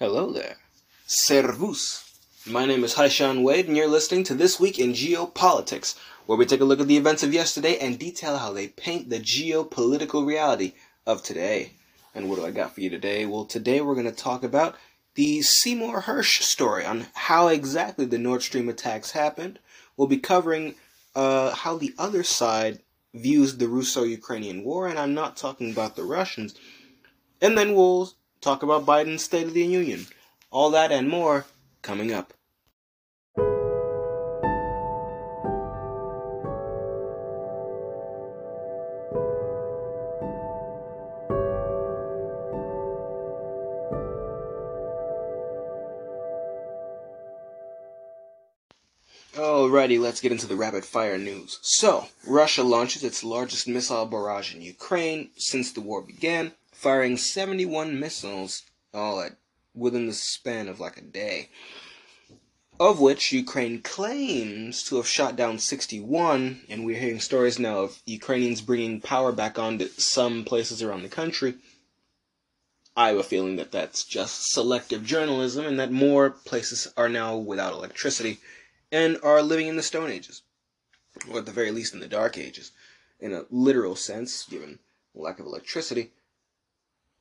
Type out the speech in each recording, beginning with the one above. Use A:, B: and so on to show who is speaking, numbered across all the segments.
A: Hello there. Servus. My name is Haishan Wade, and you're listening to This Week in Geopolitics, where we take a look at the events of yesterday and detail how they paint the geopolitical reality of today. And what do I got for you today? Well, today we're going to talk about the Seymour Hersh story on how exactly the Nord Stream attacks happened. We'll be covering uh, how the other side views the Russo Ukrainian war, and I'm not talking about the Russians. And then we'll talk about Biden's State of the Union. All that and more coming up. Alrighty, let's get into the rapid fire news. So, Russia launches its largest missile barrage in Ukraine since the war began firing 71 missiles all at within the span of like a day. Of which Ukraine claims to have shot down 61, and we're hearing stories now of Ukrainians bringing power back on to some places around the country. I have a feeling that that's just selective journalism and that more places are now without electricity and are living in the Stone Ages, or at the very least in the Dark Ages, in a literal sense, given lack of electricity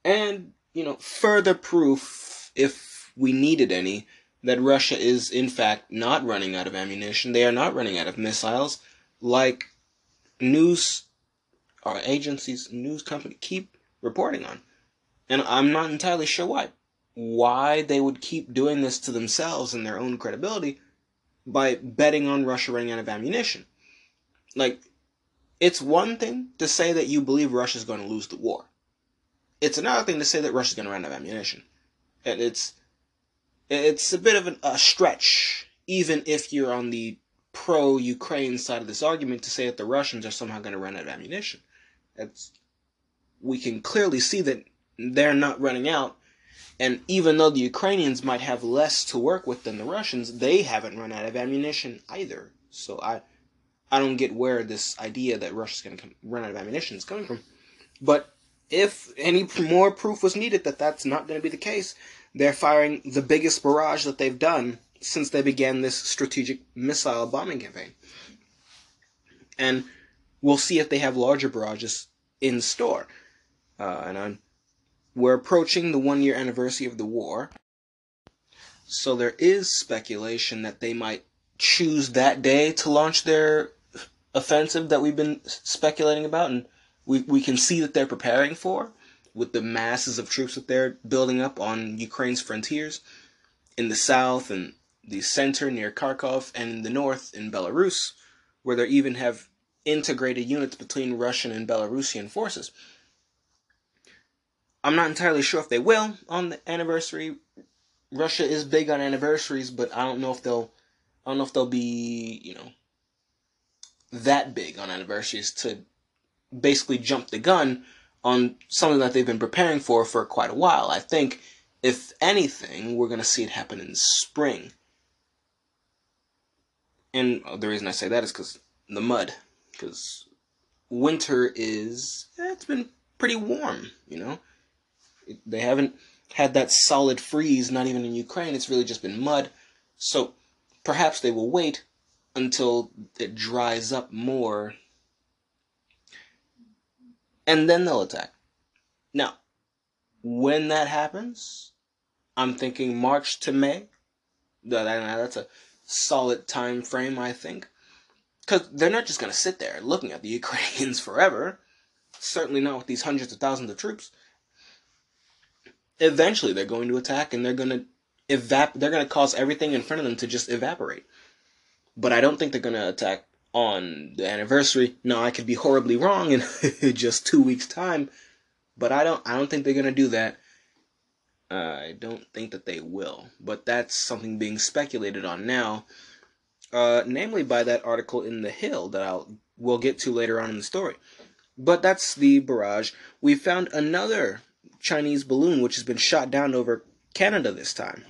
A: and you know further proof if we needed any that Russia is in fact not running out of ammunition. They are not running out of missiles. Like news or agencies news company keep reporting on. And I'm not entirely sure why. Why they would keep doing this to themselves and their own credibility by betting on Russia running out of ammunition. Like it's one thing to say that you believe Russia's going to lose the war it's another thing to say that Russia's going to run out of ammunition. And it's it's a bit of an, a stretch, even if you're on the pro-Ukraine side of this argument, to say that the Russians are somehow going to run out of ammunition. We can clearly see that they're not running out, and even though the Ukrainians might have less to work with than the Russians, they haven't run out of ammunition either. So I I don't get where this idea that Russia's going to run out of ammunition is coming from. But if any more proof was needed that that's not going to be the case, they're firing the biggest barrage that they've done since they began this strategic missile bombing campaign. And we'll see if they have larger barrages in store. Uh, and I'm, we're approaching the one year anniversary of the war. So there is speculation that they might choose that day to launch their offensive that we've been speculating about. And we, we can see that they're preparing for with the masses of troops that they're building up on Ukraine's frontiers in the south and the center near Kharkov and in the north in Belarus, where they even have integrated units between Russian and Belarusian forces. I'm not entirely sure if they will on the anniversary. Russia is big on anniversaries, but I don't know if they'll I don't know if they'll be, you know, that big on anniversaries to basically jumped the gun on something that they've been preparing for for quite a while. I think, if anything, we're going to see it happen in spring. And the reason I say that is because the mud. Because winter is, eh, it's been pretty warm, you know? They haven't had that solid freeze, not even in Ukraine. It's really just been mud. So perhaps they will wait until it dries up more and then they'll attack. Now, when that happens, I'm thinking March to May. That's a solid time frame, I think. Because they're not just going to sit there looking at the Ukrainians forever. Certainly not with these hundreds of thousands of troops. Eventually, they're going to attack and they're going to evap. They're going to cause everything in front of them to just evaporate. But I don't think they're going to attack on the anniversary. No, I could be horribly wrong in just two weeks' time, but I don't. I don't think they're gonna do that. Uh, I don't think that they will, but that's something being speculated on now, uh, namely by that article in the Hill that I'll we'll get to later on in the story. But that's the barrage. We found another Chinese balloon which has been shot down over Canada this time.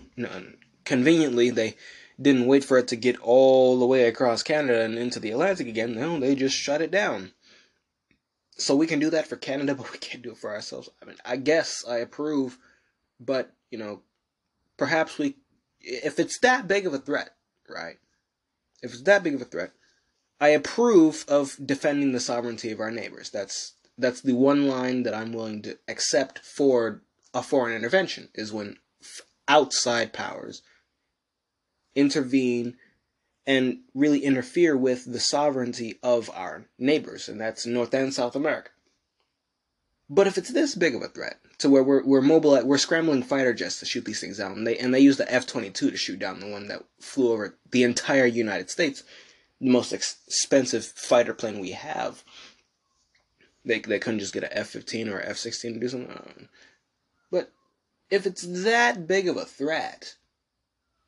A: conveniently, they didn't wait for it to get all the way across Canada and into the Atlantic again. No, they just shut it down. So we can do that for Canada, but we can't do it for ourselves. I mean, I guess I approve, but you know, perhaps we, if it's that big of a threat, right? If it's that big of a threat, I approve of defending the sovereignty of our neighbors. That's that's the one line that I'm willing to accept for a foreign intervention is when outside powers intervene and really interfere with the sovereignty of our neighbors, and that's North and South America. But if it's this big of a threat, to where we're we're mobile, we're scrambling fighter jets to shoot these things down, and they and they use the F twenty two to shoot down the one that flew over the entire United States, the most expensive fighter plane we have. They they couldn't just get an F fifteen or F sixteen to do something. But if it's that big of a threat,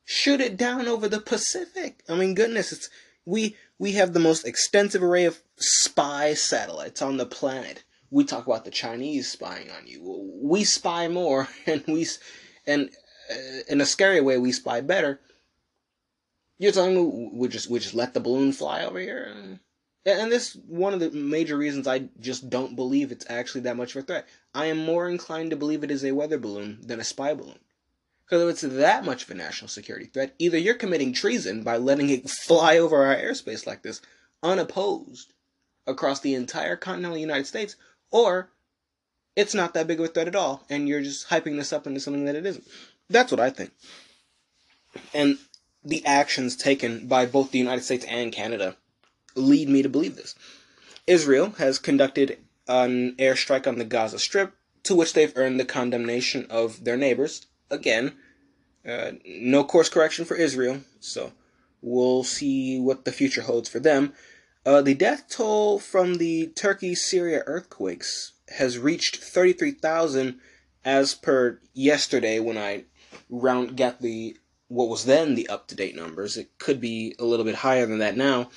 A: shoot it down over the Pacific. I mean, goodness, it's we we have the most extensive array of spy satellites on the planet. We talk about the Chinese spying on you. We spy more, and we and uh, in a scary way we spy better. You're telling me we just we just let the balloon fly over here? And this one of the major reasons I just don't believe it's actually that much of a threat. I am more inclined to believe it is a weather balloon than a spy balloon. Because if it's that much of a national security threat, either you're committing treason by letting it fly over our airspace like this, unopposed, across the entire continental United States, or it's not that big of a threat at all, and you're just hyping this up into something that it isn't. That's what I think. And the actions taken by both the United States and Canada lead me to believe this. Israel has conducted an airstrike on the Gaza Strip, to which they've earned the condemnation of their neighbors, again, uh, no course correction for Israel, so we'll see what the future holds for them. Uh, the death toll from the Turkey Syria earthquakes has reached 33,000 as per yesterday when I round got the what was then the up to date numbers. It could be a little bit higher than that now,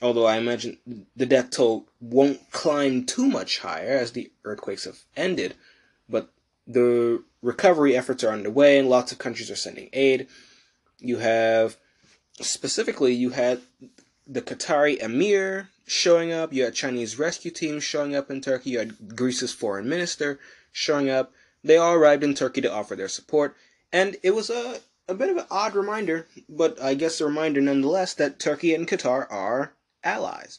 A: although I imagine the death toll won't climb too much higher as the earthquakes have ended. But the recovery efforts are underway and lots of countries are sending aid. You have, specifically, you had the Qatari emir showing up, you had Chinese rescue teams showing up in Turkey, you had Greece's foreign minister showing up. They all arrived in Turkey to offer their support, and it was a, a bit of an odd reminder, but I guess a reminder nonetheless, that Turkey and Qatar are allies.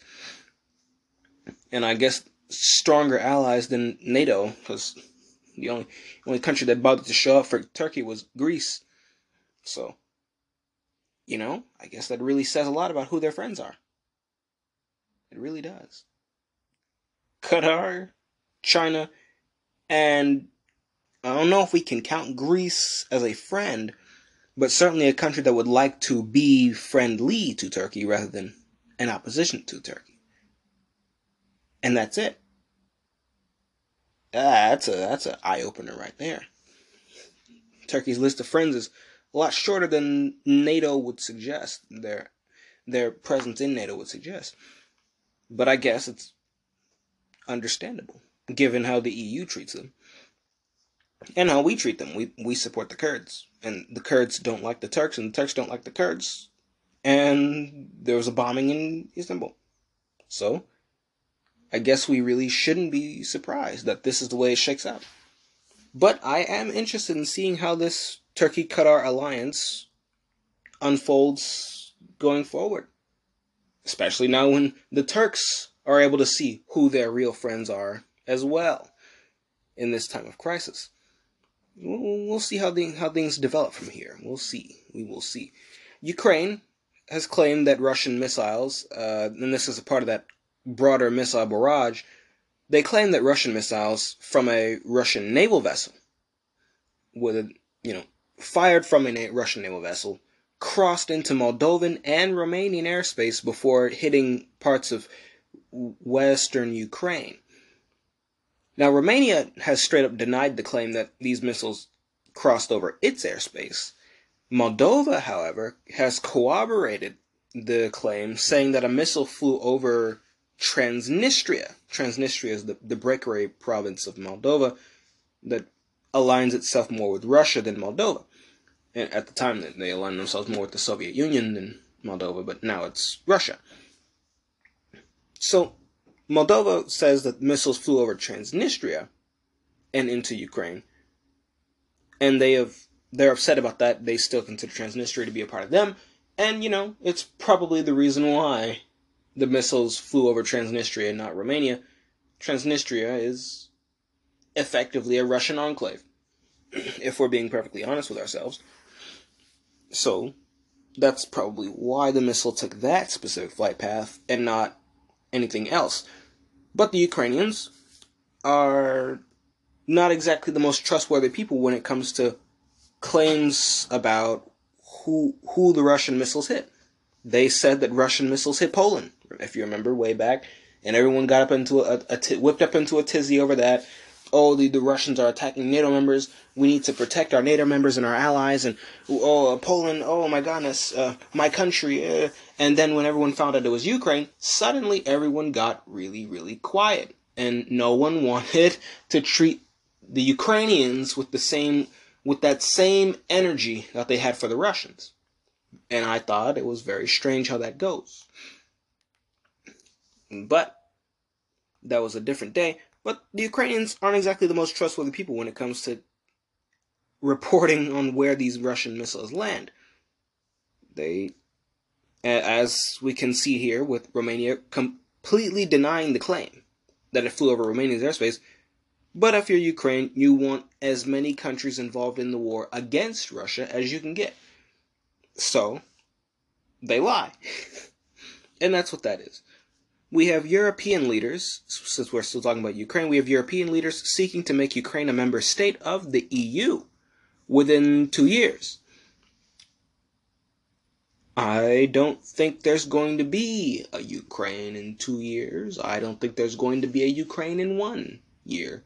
A: And I guess stronger allies than NATO, because the only only country that bothered to show up for Turkey was Greece. So, you know, I guess that really says a lot about who their friends are. It really does. Qatar, China, and I don't know if we can count Greece as a friend, but certainly a country that would like to be friendly to Turkey rather than in opposition to Turkey. And that's it. Ah, that's a that's an eye opener right there. Turkey's list of friends is a lot shorter than NATO would suggest. Their their presence in NATO would suggest. But I guess it's understandable given how the EU treats them and how we treat them. We we support the Kurds, and the Kurds don't like the Turks, and the Turks don't like the Kurds. And there was a bombing in Istanbul, so I guess we really shouldn't be surprised that this is the way it shakes out. But I am interested in seeing how this Turkey Qatar alliance unfolds going forward. Especially now when the Turks are able to see who their real friends are as well in this time of crisis. We'll see how, the, how things develop from here. We'll see. We will see. Ukraine has claimed that Russian missiles, uh, and this is a part of that broader missile barrage, they claim that Russian missiles from a Russian naval vessel, with you know, fired from a Russian naval vessel, crossed into Moldovan and Romanian airspace before hitting parts of western Ukraine. Now, Romania has straight up denied the claim that these missiles crossed over its airspace. Moldova, however, has corroborated the claim, saying that a missile flew over Transnistria. Transnistria is the, the breakaway province of Moldova that aligns itself more with Russia than Moldova. And at the time, they aligned themselves more with the Soviet Union than Moldova, but now it's Russia. So, Moldova says that missiles flew over Transnistria and into Ukraine, and they have they're upset about that. They still consider Transnistria to be a part of them, and you know, it's probably the reason why the missiles flew over Transnistria and not Romania. Transnistria is effectively a Russian enclave, if we're being perfectly honest with ourselves. So, that's probably why the missile took that specific flight path and not anything else. But the Ukrainians are not exactly the most trustworthy people when it comes to claims about who who the Russian missiles hit. They said that Russian missiles hit Poland, if you remember way back, and everyone got up into a, a t- whipped up into a tizzy over that. Oh, the, the Russians are attacking NATO members. We need to protect our NATO members and our allies. And oh, uh, Poland. Oh my goodness, uh, my country. Uh. And then when everyone found out it was Ukraine, suddenly everyone got really, really quiet, and no one wanted to treat the Ukrainians with the same with that same energy that they had for the Russians. And I thought it was very strange how that goes. But that was a different day. But the Ukrainians aren't exactly the most trustworthy people when it comes to reporting on where these Russian missiles land. They, as we can see here with Romania completely denying the claim that it flew over Romania's airspace, but if you're Ukraine, you want as many countries involved in the war against Russia as you can get. So, they lie. and that's what that is. We have European leaders, since we're still talking about Ukraine, we have European leaders seeking to make Ukraine a member state of the EU within two years. I don't think there's going to be a Ukraine in two years. I don't think there's going to be a Ukraine in one year.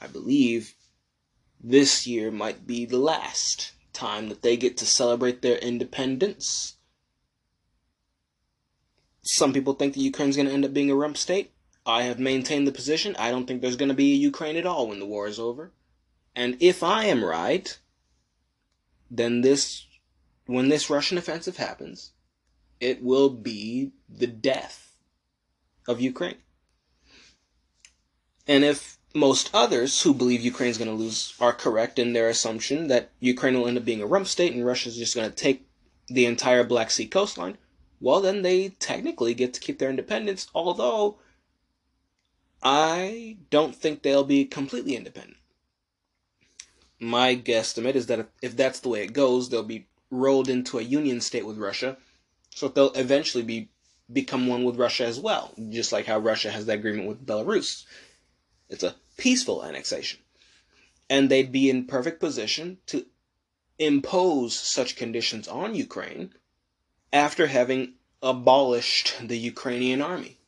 A: I believe this year might be the last time that they get to celebrate their independence. Some people think that Ukraine's going to end up being a rump state. I have maintained the position. I don't think there's going to be a Ukraine at all when the war is over. And if I am right, then this, when this Russian offensive happens, it will be the death of Ukraine. And if most others who believe Ukraine is going to lose are correct in their assumption that Ukraine will end up being a rump state and Russia is just going to take the entire Black Sea coastline. Well, then they technically get to keep their independence, although I don't think they'll be completely independent. My guesstimate is that if, that's the way it goes, they'll be rolled into a union state with Russia, so they'll eventually be become one with Russia as well, just like how Russia has that agreement with Belarus. It's a peaceful annexation. And they'd be in perfect position to impose such conditions on Ukraine after having abolished the Ukrainian army.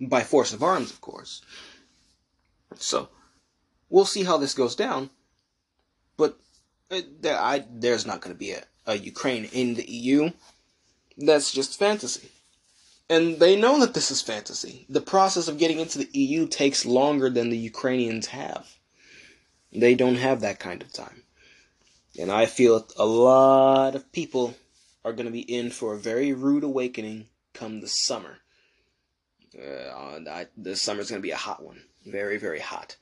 A: By force of arms, of course. So, we'll see how this goes down. But uh, I, there's not going to be a, a Ukraine in the EU. That's just fantasy. And they know that this is fantasy. The process of getting into the EU takes longer than the Ukrainians have. They don't have that kind of time. And I feel a lot of people are going to be in for a very rude awakening come the summer. Uh, I, summer's going to be a hot one. Very, very hot.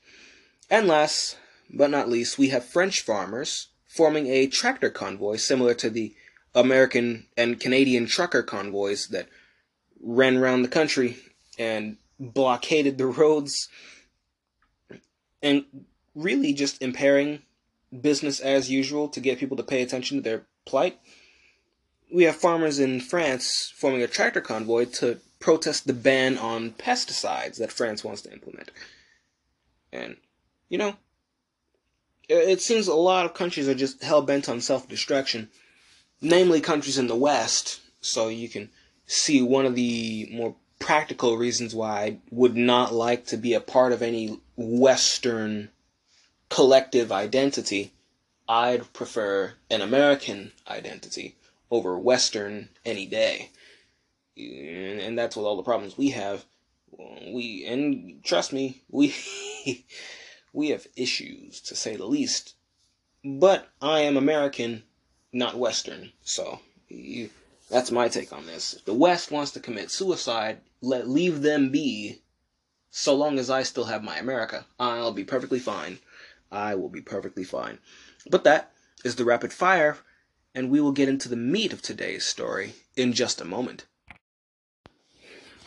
A: And last but not least, we have French farmers forming a tractor convoy similar to the American and Canadian trucker convoys that ran around the country and blockaded the roads and really just impairing business as usual to get people to pay attention to their plight. We have farmers in France forming a tractor convoy to protest the ban on pesticides that France wants to implement. And, you know, it seems a lot of countries are just hell bent on self destruction, namely countries in the West, so you can see one of the more practical reasons why I would not like to be a part of any Western collective identity. I'd prefer an American identity over Western any day. And that's with all the problems we have. We and trust me, we we have issues to say the least. But I am American, not Western, so you, that's my take on this. If the West wants to commit suicide, let leave them be. So long as I still have my America, I'll be perfectly fine. I will be perfectly fine. But that is the rapid fire, and we will get into the meat of today's story in just a moment.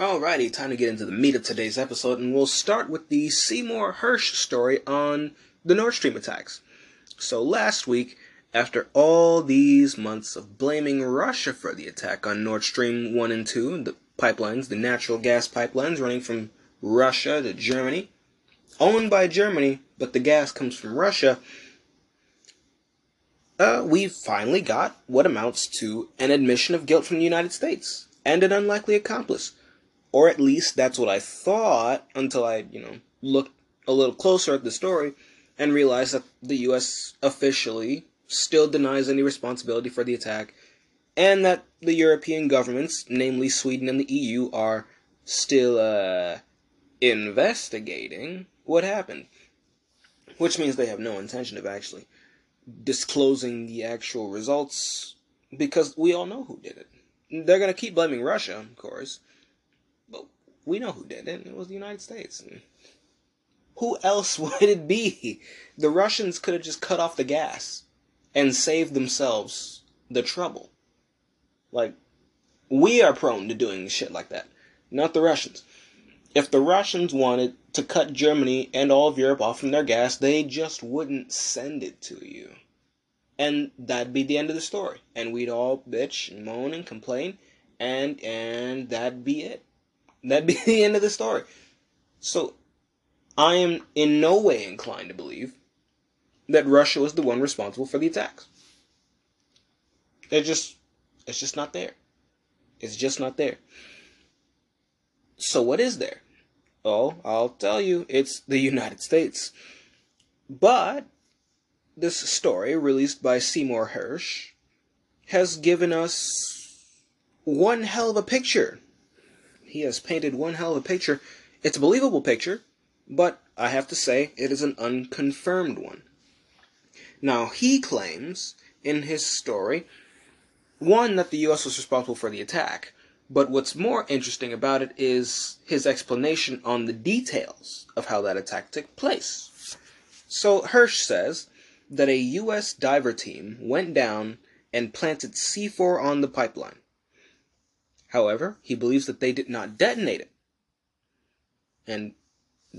A: Alrighty, time to get into the meat of today's episode, and we'll start with the Seymour Hersh story on the Nord Stream attacks. So last week, after all these months of blaming Russia for the attack on Nord Stream 1 and 2, the pipelines, the natural gas pipelines running from Russia to Germany, owned by Germany, but the gas comes from Russia, uh, we finally got what amounts to an admission of guilt from the United States and an unlikely accomplice. Or at least that's what I thought until I, you know, looked a little closer at the story and realized that the US officially still denies any responsibility for the attack and that the European governments, namely Sweden and the EU, are still uh, investigating what happened. Which means they have no intention of actually disclosing the actual results because we all know who did it. They're going to keep blaming Russia, of course, but we know who did it. It was the United States. Who else would it be? The Russians could have just cut off the gas and saved themselves the trouble. Like, we are prone to doing shit like that, not the Russians. If the Russians wanted to cut Germany and all of Europe off from their gas, they just wouldn't send it to you. And that'd be the end of the story. And we'd all bitch and moan and complain, and and that'd be it. That'd be the end of the story. So, I am in no way inclined to believe that Russia was the one responsible for the attacks. It just, it's just not there. It's just not there. So what is there? Oh, I'll tell you, it's the United States. But this story, released by Seymour Hersh, has given us one hell of a picture he has painted one hell of a picture. It's a believable picture, but I have to say it is an unconfirmed one. Now, he claims in his story, one, that the U.S. was responsible for the attack, but what's more interesting about it is his explanation on the details of how that attack took place. So, Hersh says that a U.S. diver team went down and planted C4 on the pipeline. However, he believes that they did not detonate it. And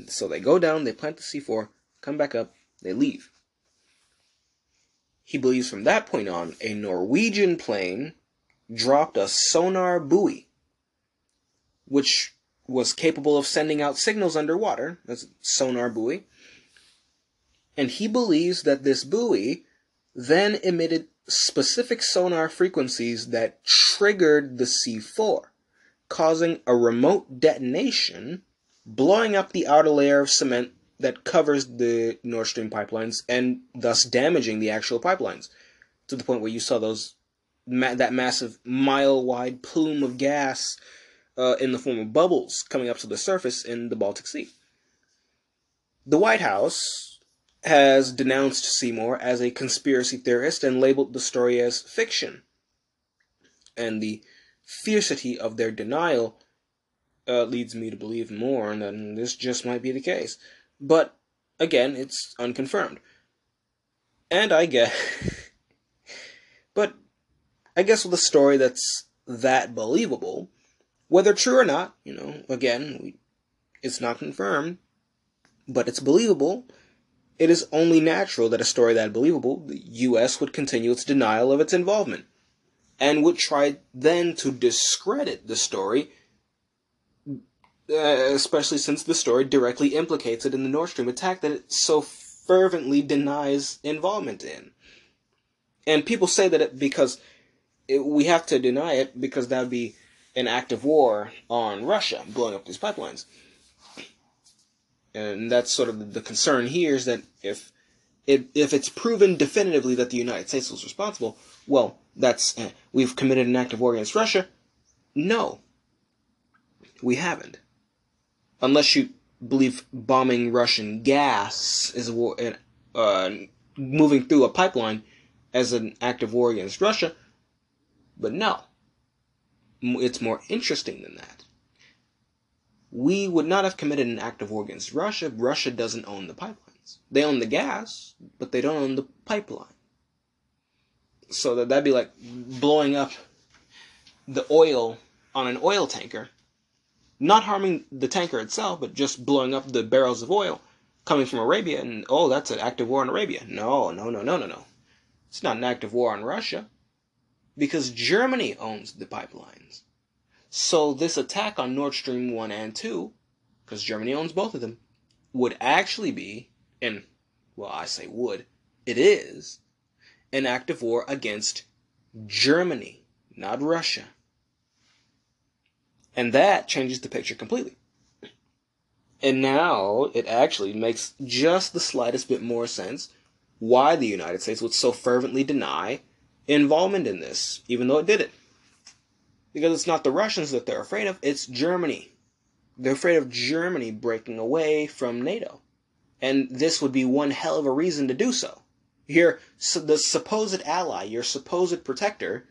A: so they go down, they plant the C4, come back up, they leave. He believes from that point on, a Norwegian plane dropped a sonar buoy, which was capable of sending out signals underwater. That's a sonar buoy. And he believes that this buoy then emitted specific sonar frequencies that triggered the C4, causing a remote detonation, blowing up the outer layer of cement that covers the Nord Stream pipelines and thus damaging the actual pipelines to the point where you saw those ma- that massive mile wide plume of gas uh, in the form of bubbles coming up to the surface in the Baltic Sea. The White House has denounced Seymour as a conspiracy theorist and labeled the story as fiction. And the fiercity of their denial uh, leads me to believe more that this just might be the case. But again, it's unconfirmed. And I guess. I guess with a story that's that believable, whether true or not, you know, again, we, it's not confirmed, but it's believable it is only natural that a story that believable, the U.S. would continue its denial of its involvement, and would try then to discredit the story, uh, especially since the story directly implicates it in the Nord Stream attack that it so fervently denies involvement in. And people say that it because it, we have to deny it because that would be an act of war on Russia, blowing up these pipelines. And that's sort of the concern here is that if if it's proven definitively that the United States was responsible, well, that's eh, we've committed an act of war against Russia. No, we haven't. Unless you believe bombing Russian gas is a war, eh, uh, moving through a pipeline as an act of war against Russia. But no, it's more interesting than that we would not have committed an act of war against Russia. Russia doesn't own the pipelines. They own the gas, but they don't own the pipeline. So that that'd be like blowing up the oil on an oil tanker, not harming the tanker itself, but just blowing up the barrels of oil coming from Arabia. And oh, that's an act of war in Arabia. No, no, no, no, no, no. It's not an act of war on Russia because Germany owns the pipelines. So this attack on Nord Stream 1 and 2, because Germany owns both of them, would actually be, and well, I say would, it is, an act of war against Germany, not Russia. And that changes the picture completely. And now it actually makes just the slightest bit more sense why the United States would so fervently deny involvement in this, even though it did it. Because it's not the Russians that they're afraid of, it's Germany. They're afraid of Germany breaking away from NATO. And this would be one hell of a reason to do so. Your so the supposed ally, your supposed protector,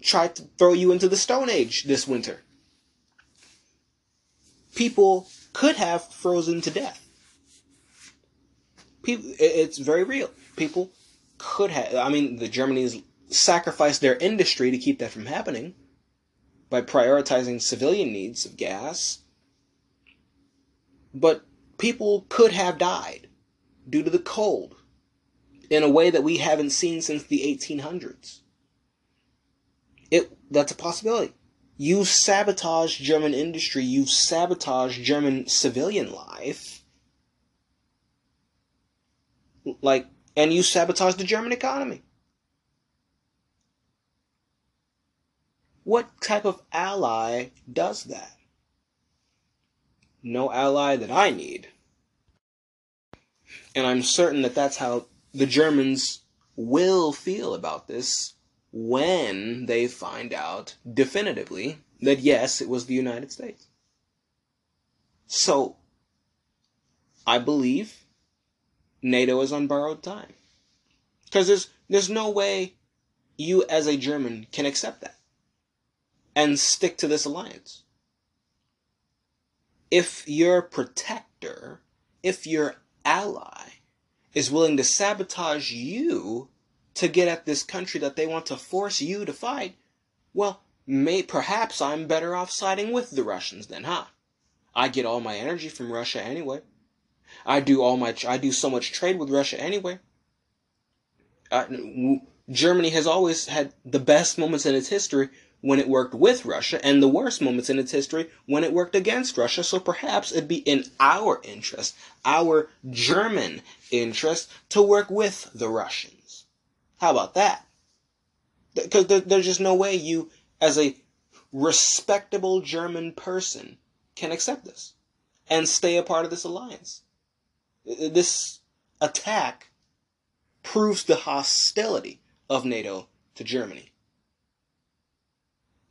A: tried to throw you into the Stone Age this winter. People could have frozen to death. People, it's very real. People could have. I mean, the Germans sacrificed their industry to keep that from happening by prioritizing civilian needs of gas. But people could have died due to the cold in a way that we haven't seen since the 1800s. It that's a possibility. You sabotage German industry, you sabotage German civilian life. Like and you sabotage the German economy. What type of ally does that? No ally that I need. And I'm certain that that's how the Germans will feel about this when they find out definitively that yes, it was the United States. So, I believe NATO is on borrowed time. Because there's there's no way you as a German can accept that and stick to this alliance. If your protector, if your ally is willing to sabotage you to get at this country that they want to force you to fight, well, may perhaps I'm better off siding with the Russians then, huh? I get all my energy from Russia anyway. I do all my I do so much trade with Russia anyway. Uh, Germany has always had the best moments in its history when it worked with Russia and the worst moments in its history when it worked against Russia. So perhaps it'd be in our interest, our German interest, to work with the Russians. How about that? Because there's just no way you, as a respectable German person, can accept this and stay a part of this alliance. This attack proves the hostility of NATO to Germany.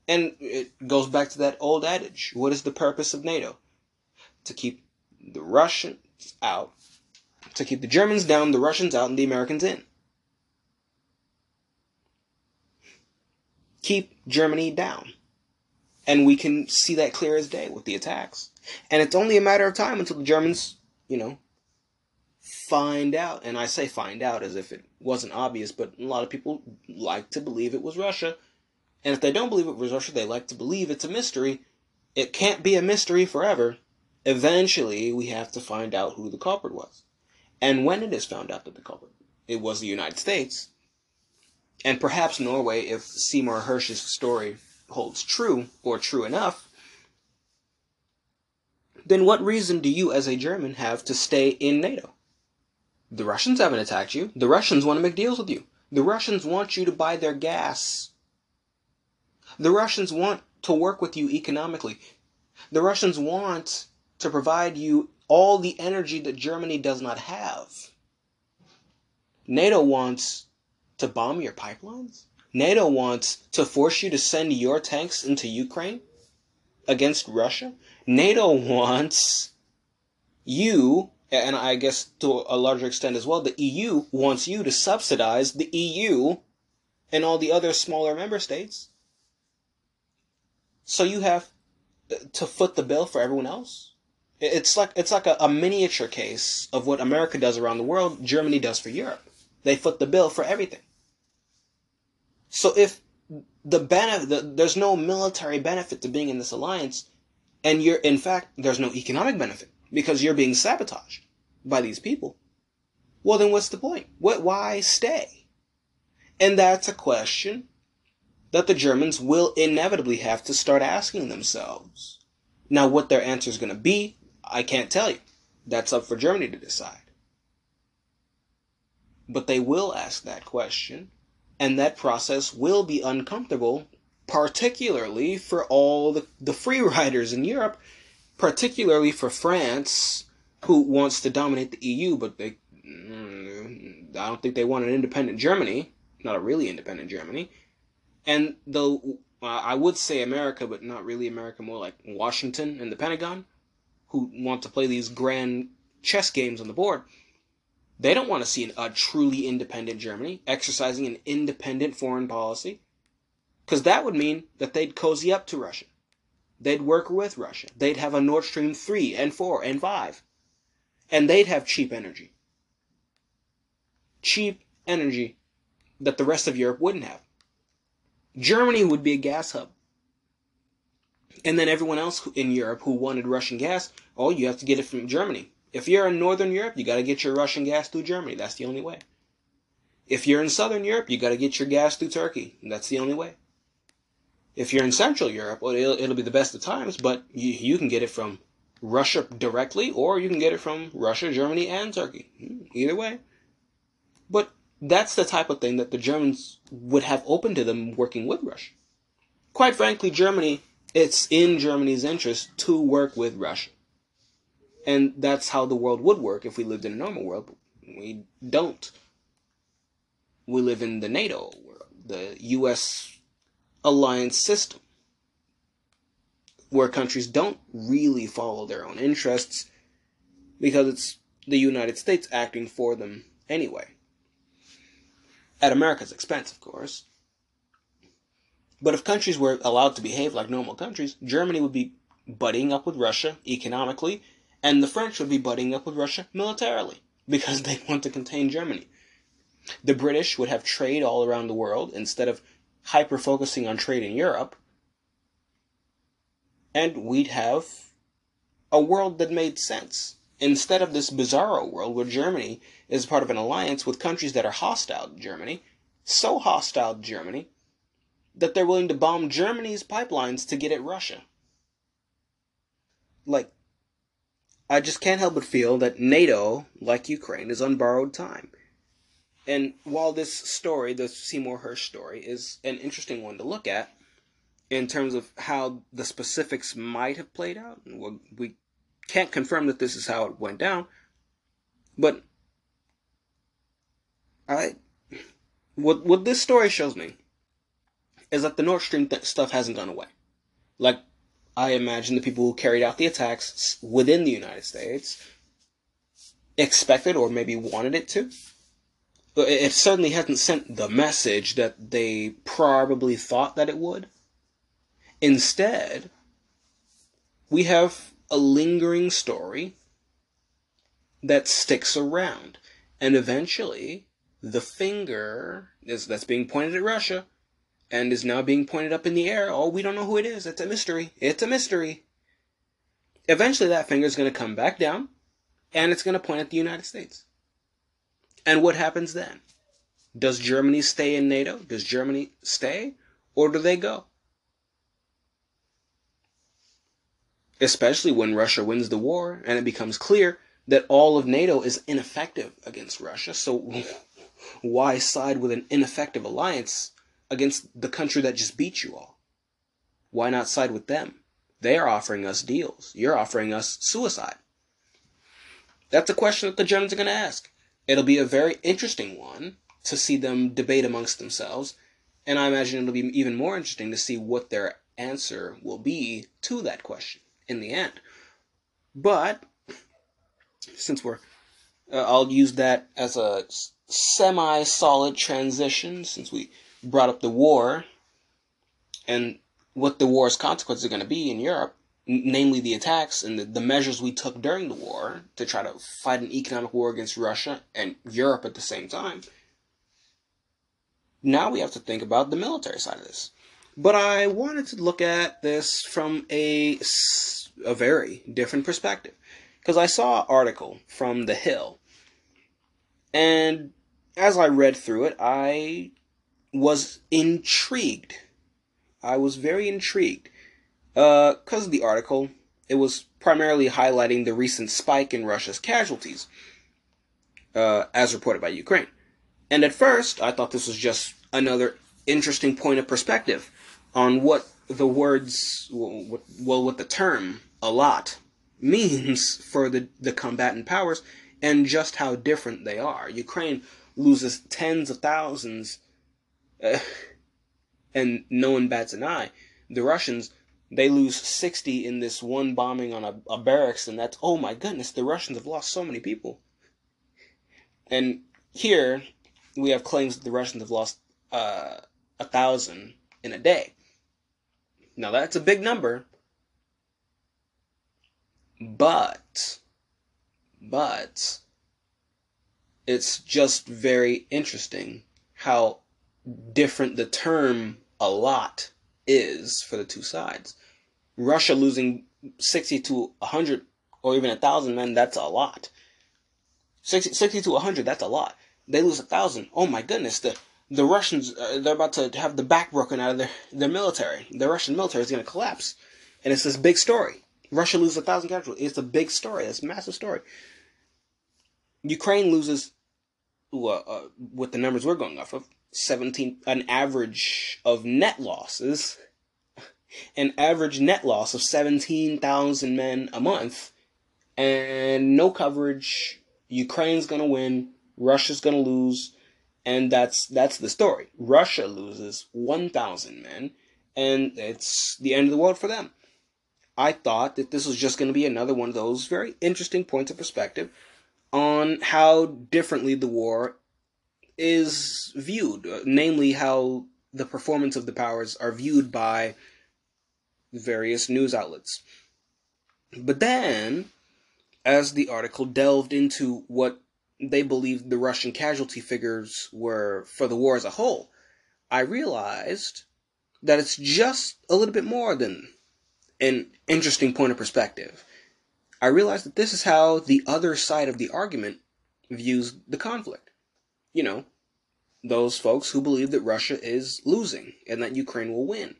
A: And it goes back to that old adage what is the purpose of NATO? To keep the Russians out, to keep the Germans down, the Russians out, and the Americans in. Keep Germany down. And we can see that clear as day with the attacks. And it's only a matter of time until the Germans, you know, find out, and I say find out as if it wasn't obvious, but a lot of people like to believe it was Russia. And if they don't believe it was Russia, they like to believe it's a mystery. It can't be a mystery forever. Eventually, we have to find out who the culprit was. And when it is found out that the culprit it was the United States, and perhaps Norway, if Seymour Hersh's story holds true, or true enough, then what reason do you as a German have to stay in NATO? The Russians haven't attacked you. The Russians want to make deals with you. The Russians want you to buy their gas. The Russians want to work with you economically. The Russians want to provide you all the energy that Germany does not have. NATO wants to bomb your pipelines. NATO wants to force you to send your tanks into Ukraine against Russia. NATO wants you and I guess to a larger extent as well, the EU wants you to subsidize the EU and all the other smaller member states. So you have uh, to foot the bill for everyone else. It's like it's like a, a miniature case of what America does around the world, Germany does for Europe. They foot the bill for everything. So if the benefit, the, there's no military benefit to being in this alliance, and you're, in fact, there's no economic benefit because you're being sabotaged by these people. Well, then what's the point? What, why stay? And that's a question that the Germans will inevitably have to start asking themselves. Now, what their answer is going to be, I can't tell you. That's up for Germany to decide. But they will ask that question, and that process will be uncomfortable, particularly for all the, the free riders in Europe, particularly for France, who wants to dominate the EU, but they, mm, I don't think they want an independent Germany, not a really independent Germany. And though uh, I would say America, but not really America, more like Washington and the Pentagon, who want to play these grand chess games on the board, they don't want to see a truly independent Germany exercising an independent foreign policy. Because that would mean that they'd cozy up to Russia. They'd work with Russia. They'd have a Nord Stream 3 and 4 and 5. And they'd have cheap energy. Cheap energy that the rest of Europe wouldn't have. Germany would be a gas hub. And then everyone else in Europe who wanted Russian gas, oh, you have to get it from Germany. If you're in Northern Europe, you got to get your Russian gas through Germany. That's the only way. If you're in Southern Europe, you got to get your gas through Turkey. That's the only way. If you're in Central Europe, well, it'll, it'll be the best of times, but you, you can get it from Russia directly, or you can get it from Russia, Germany, and Turkey. Hmm, either way. But that's the type of thing that the Germans would have open to them working with Russia. Quite frankly, Germany it's in Germany's interest to work with Russia. And that's how the world would work if we lived in a normal world. But we don't. We live in the NATO world, the US alliance system, where countries don't really follow their own interests because it's the United States acting for them anyway. At America's expense, of course. But if countries were allowed to behave like normal countries, Germany would be buddying up with Russia economically, and the French would be buddying up with Russia militarily because they want to contain Germany. The British would have trade all around the world instead of hyper focusing on trade in Europe. And we'd have a world that made sense. Instead of this bizarro world where Germany is part of an alliance with countries that are hostile to Germany, so hostile to Germany that they're willing to bomb Germany's pipelines to get at Russia. Like, I just can't help but feel that NATO, like Ukraine, is on borrowed time. And while this story, the Seymour Hersh story, is an interesting one to look at in terms of how the specifics might have played out, we can't confirm that this is how it went down, but I what what this story shows me is that the Nord Stream th- stuff hasn't gone away. Like, I imagine the people who carried out the attacks within the United States expected or maybe wanted it to. It certainly hasn't sent the message that they probably thought that it would. Instead, we have a lingering story that sticks around. And eventually, the finger is, that's being pointed at Russia and is now being pointed up in the air. Oh, we don't know who it is. It's a mystery. It's a mystery. Eventually, that finger is going to come back down and it's going to point at the United States. And what happens then? Does Germany stay in NATO? Does Germany stay? Or do they go? Especially when Russia wins the war and it becomes clear that all of NATO is ineffective against Russia. So why side with an ineffective alliance against the country that just beat you all? Why not side with them? They are offering us deals. You're offering us suicide. That's a question that the Germans are going to ask. It'll be a very interesting one to see them debate amongst themselves, and I imagine it'll be even more interesting to see what their answer will be to that question in the end. But since we're, uh, I'll use that as a semi-solid transition since we brought up the war and what the war's consequences are going to be in Europe, namely the attacks and the, the measures we took during the war to try to fight an economic war against Russia and Europe at the same time, now we have to think about the military side of this. But I wanted to look at this from a, a very different perspective. Because I saw an article from The Hill. And as I read through it, I was intrigued. I was very intrigued. Because uh, of the article, it was primarily highlighting the recent spike in Russia's casualties, uh, as reported by Ukraine. And at first, I thought this was just another interesting point of perspective on what the words, well, what the term a lot means for the, the combatant powers and just how different they are. Ukraine loses tens of thousands uh, and no one bats an eye. The Russians, they lose 60 in this one bombing on a, a barracks, and that's, oh my goodness, the Russians have lost so many people. And here, we have claims that the Russians have lost uh, a thousand in a day. Now that's a big number, but, but, it's just very interesting how different the term a lot is for the two sides. Russia losing 60 to 100 or even a 1,000 men, that's a lot. 60, 60 to 100, that's a lot. They lose a 1,000. Oh my goodness, the, the Russians, uh, they're about to have the back broken out of their, their military. The Russian military is going to collapse. And it's this big story. Russia loses a 1,000 casualties. It's a big story. It's a massive story. Ukraine loses, well, uh, with the numbers we're going off of, 17 an average of net losses an average net loss of 17,000 men a month and no coverage Ukraine's going to win Russia's going to lose and that's that's the story Russia loses 1,000 men and it's the end of the world for them I thought that this was just going to be another one of those very interesting points of perspective on how differently the war is viewed, uh, namely how the performance of the powers are viewed by various news outlets. But then, as the article delved into what they believed the Russian casualty figures were for the war as a whole, I realized that it's just a little bit more than an interesting point of perspective. I realized that this is how the other side of the argument views the conflict you know, those folks who believe that Russia is losing and that Ukraine will win.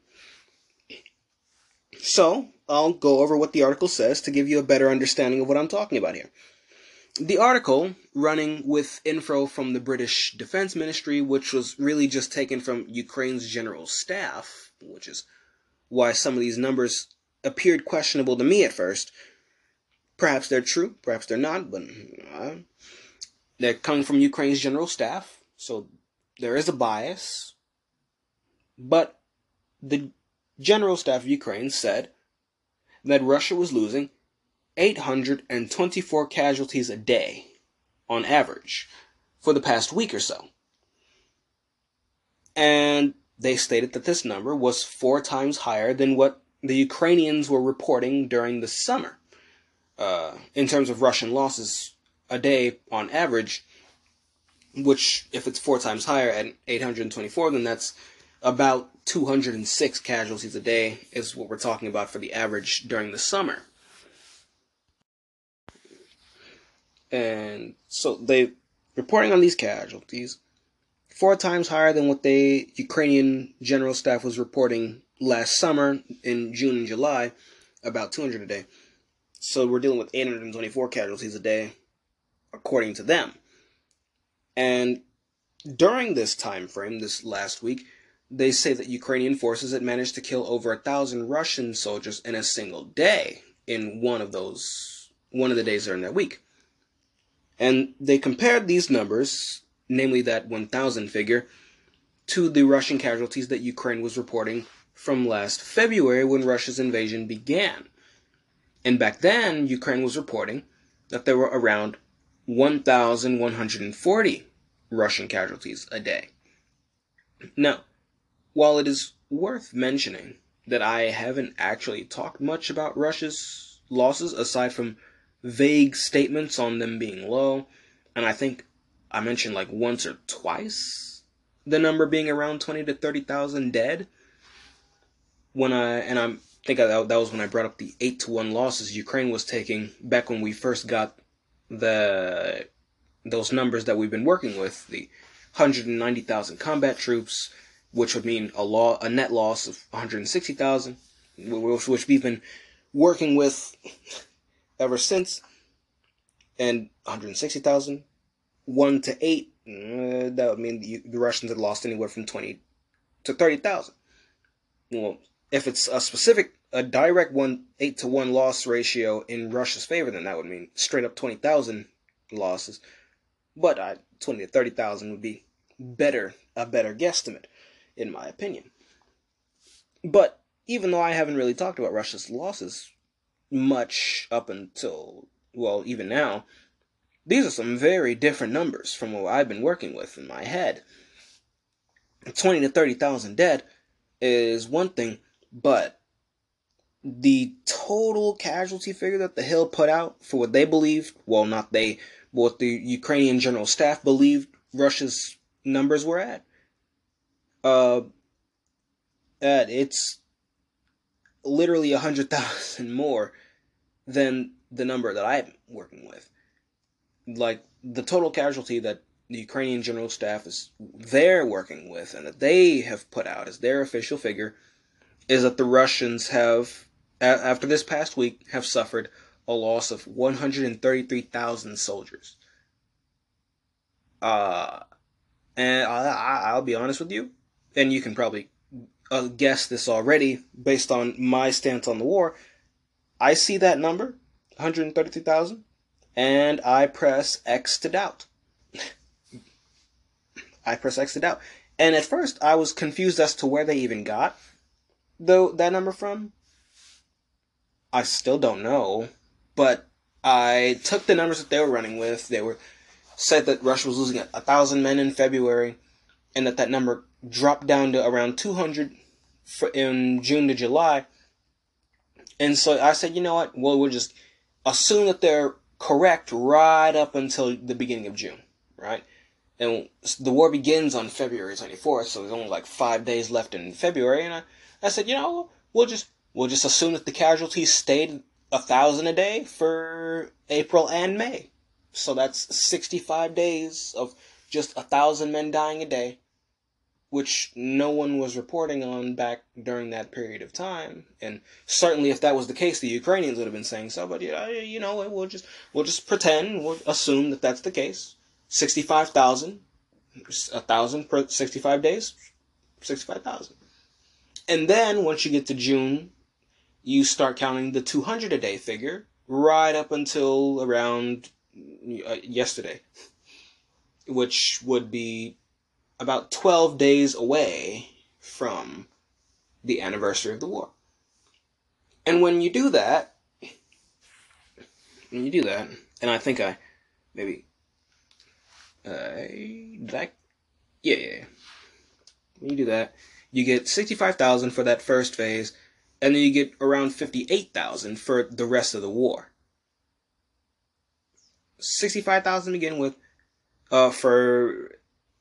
A: So, I'll go over what the article says to give you a better understanding of what I'm talking about here. The article, running with info from the British Defense Ministry, which was really just taken from Ukraine's general staff, which is why some of these numbers appeared questionable to me at first. Perhaps they're true, perhaps they're not, but uh, they're coming from Ukraine's general staff, so there is a bias. But the general staff of Ukraine said that Russia was losing 824 casualties a day on average for the past week or so. And they stated that this number was four times higher than what the Ukrainians were reporting during the summer uh, in terms of Russian losses a day on average, which if it's four times higher at 824, then that's about 206 casualties a day is what we're talking about for the average during the summer. And so they reporting on these casualties four times higher than what the Ukrainian general staff was reporting last summer in June and July, about 200 a day. So we're dealing with 824 casualties a day according to them. And during this time frame, this last week, they say that Ukrainian forces had managed to kill over a thousand Russian soldiers in a single day in one of those one of the days during that week. And they compared these numbers, namely that 1,000 figure, to the Russian casualties that Ukraine was reporting from last February when Russia's invasion began. And back then, Ukraine was reporting that there were around 1,140 Russian casualties a day. Now, while it is worth mentioning that I haven't actually talked much about Russia's losses aside from vague statements on them being low, and I think I mentioned like once or twice the number being around twenty to thirty thousand dead. When I and I think I, that was when I brought up the eight to one losses Ukraine was taking back when we first got the those numbers that we've been working with the 190,000 combat troops, which would mean a law a net loss of 160,000, which we've been working with ever since, and 160,000, one to eight, uh, that would mean the, the Russians had lost anywhere from 20 to 30,000. Well, if it's a specific, a direct one eight to one loss ratio in Russia's favor, then that would mean straight up 20,000 losses. But uh, 20 to 30,000 would be better, a better guesstimate, in my opinion. But even though I haven't really talked about Russia's losses much up until, well, even now, these are some very different numbers from what I've been working with in my head. 20 to 30,000 dead is one thing, but the total casualty figure that the Hill put out for what they believed, well, not they, what the Ukrainian general staff believed Russia's numbers were at, uh, at it's literally a hundred thousand more than the number that I'm working with. Like the total casualty that the Ukrainian general staff is they're working with and that they have put out as their official figure is that the Russians have after this past week have suffered a loss of 133,000 soldiers. Uh and I, will be honest with you, and you can probably uh, guess this already based on my stance on the war. I see that number, 133,000, and I press X to doubt. I press X to doubt. And at first, I was confused as to where they even got though that number from. I still don't know, but I took the numbers that they were running with. They were said that Russia was losing a thousand men in February, and that that number dropped down to around 200 for, in June to July. And so I said, you know what? Well, we'll just assume that they're correct right up until the beginning of June, right? And the war begins on February 24th, so there's only like five days left in February. And I, I said, you know, we'll just we'll just assume that the casualties stayed a thousand a day for April and May. So that's 65 days of just a thousand men dying a day which no one was reporting on back during that period of time. And certainly, if that was the case, the Ukrainians would have been saying so. But yeah, you know, we'll just we'll just pretend, we'll assume that that's the case. Sixty-five thousand, a thousand per sixty-five days, sixty-five thousand. And then once you get to June, you start counting the two hundred a day figure right up until around uh, yesterday, which would be about 12 days away from the anniversary of the war. And when you do that, when you do that, and I think I maybe uh, that yeah, yeah, yeah. When you do that, you get 65,000 for that first phase, and then you get around 58,000 for the rest of the war. 65,000 to begin with, uh, for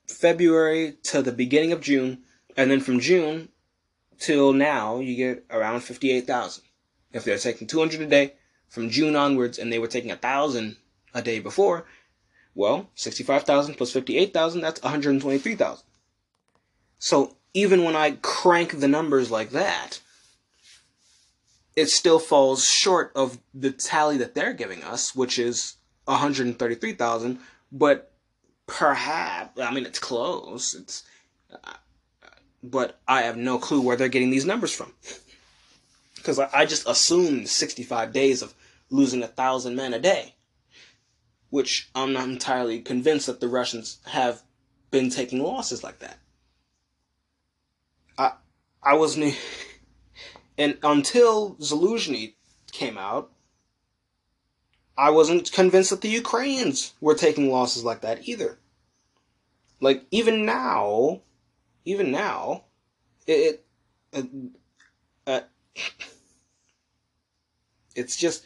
A: February to the beginning of June, and then from June till now, you get around 58,000. If they're taking 200 a day from June onwards and they were taking 1,000 a day before, well, 65,000 plus 58,000, that's 123,000. So even when I crank the numbers like that, it still falls short of the tally that they're giving us, which is 133,000, but Perhaps. I mean, it's close. It's, uh, but I have no clue where they're getting these numbers from. Because I, I just assumed 65 days of losing a thousand men a day, which I'm not entirely convinced that the Russians have been taking losses like that. I I wasn't, and until Zaluzhny came out, I wasn't convinced that the Ukrainians were taking losses like that either. Like even now, even now, it, it uh, it's just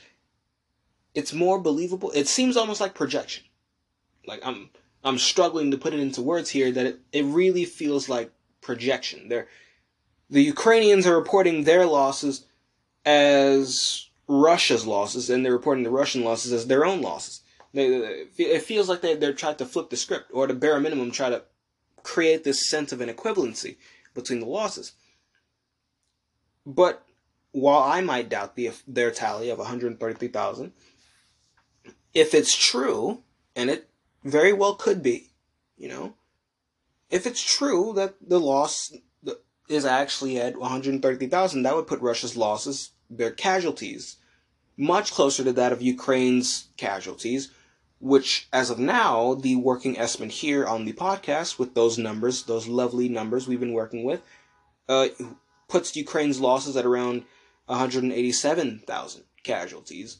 A: it's more believable. It seems almost like projection. Like I'm I'm struggling to put it into words here that it, it really feels like projection. They're, the Ukrainians are reporting their losses as Russia's losses, and they're reporting the Russian losses as their own losses. They, it feels like they, they're trying to flip the script, or at a bare minimum, try to create this sense of an equivalency between the losses. But while I might doubt the, their tally of 133,000, if it's true, and it very well could be, you know, if it's true that the loss is actually at 130,000, that would put Russia's losses, their casualties, much closer to that of Ukraine's casualties, which, as of now, the working estimate here on the podcast with those numbers, those lovely numbers we've been working with, uh, puts Ukraine's losses at around 187,000 casualties.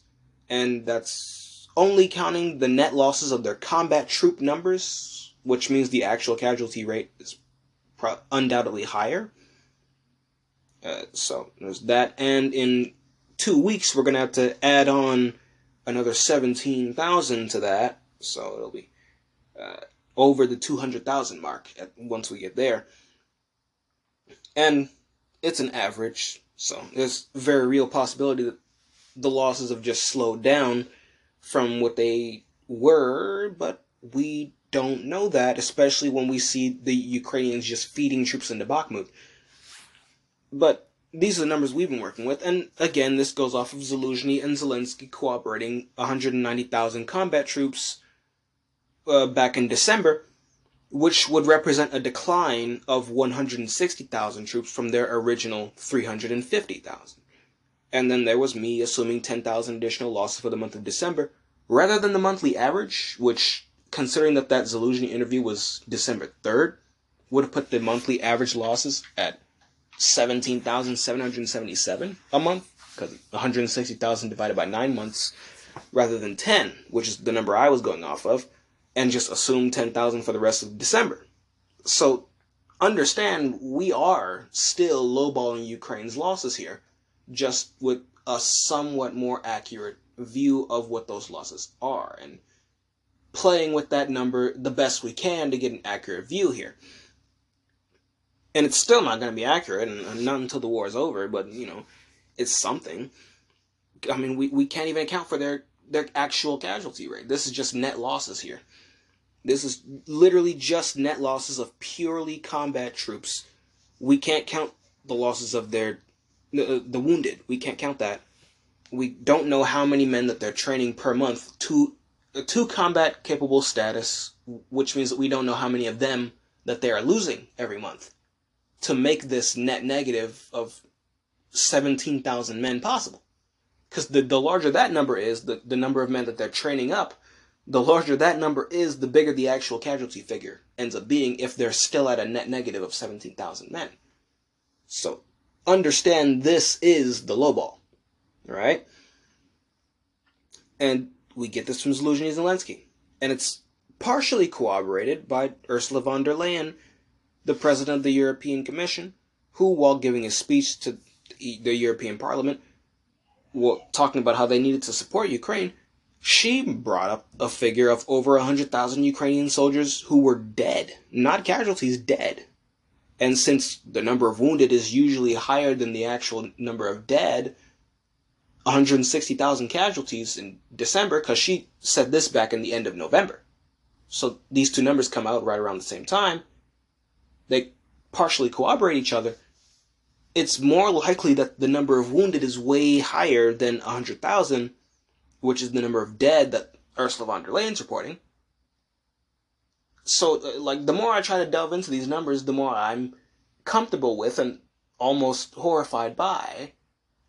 A: And that's only counting the net losses of their combat troop numbers, which means the actual casualty rate is pro- undoubtedly higher. Uh, so there's that. And in two weeks, we're going to have to add on another 17,000 to that. So it'll be uh, over the 200,000 mark at, once we get there. And it's an average, so there's very real possibility that the losses have just slowed down from what they were, but we don't know that, especially when we see the Ukrainians just feeding troops into Bakhmut. But these are the numbers we've been working with, and again, this goes off of Zaluzhny and Zelensky cooperating 190,000 combat troops uh, back in December, which would represent a decline of 160,000 troops from their original 350,000. And then there was me assuming 10,000 additional losses for the month of December, rather than the monthly average, which, considering that that Zaluzhny interview was December 3rd, would have put the monthly average losses at 17,777 a month, because 160,000 divided by 9 months rather than 10, which is the number I was going off of and just assume 10,000 for the rest of December. So understand we are still lowballing Ukraine's losses here, just with a somewhat more accurate view of what those losses are and playing with that number the best we can to get an accurate view here. And it's still not going to be accurate, and not until the war is over, but, you know, it's something. I mean, we, we can't even account for their, their actual casualty rate. This is just net losses here. This is literally just net losses of purely combat troops. We can't count the losses of their the, uh, the wounded. We can't count that. We don't know how many men that they're training per month to uh, to combat capable status, which means that we don't know how many of them that they are losing every month to make this net negative of 17,000 men possible. Because the, the larger that number is, the, the number of men that they're training up, the larger that number is, the bigger the actual casualty figure ends up being if they're still at a net negative of 17,000 men. So, understand this is the lowball. right? And we get this from Zaluzhny and Zelensky. And it's partially corroborated by Ursula von der Leyen, the president of the European Commission, who, while giving a speech to the European Parliament, talking about how they needed to support Ukraine, she brought up a figure of over 100,000 Ukrainian soldiers who were dead, not casualties, dead. And since the number of wounded is usually higher than the actual number of dead, 160,000 casualties in December, because she said this back in the end of November. So these two numbers come out right around the same time. They partially corroborate each other. It's more likely that the number of wounded is way higher than 100,000 which is the number of dead that Ursula von der Leyen's reporting. So, uh, like, the more I try to delve into these numbers, the more I'm comfortable with and almost horrified by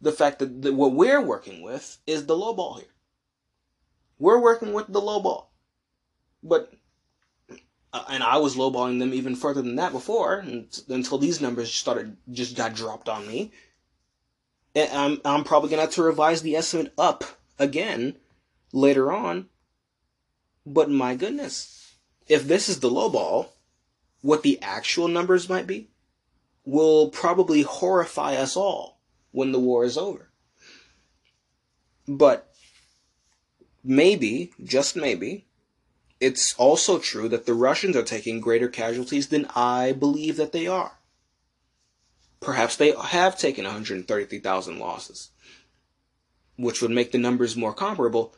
A: the fact that the, what we're working with is the low ball here. We're working with the low ball. But, uh, and I was lowballing them even further than that before, until these numbers started, just got dropped on me. And I'm, I'm probably going to have to revise the estimate up again later on. But my goodness, if this is the low ball, what the actual numbers might be will probably horrify us all when the war is over. But maybe, just maybe, it's also true that the Russians are taking greater casualties than I believe that they are. Perhaps they have taken 133,000 losses, which would make the numbers more comparable.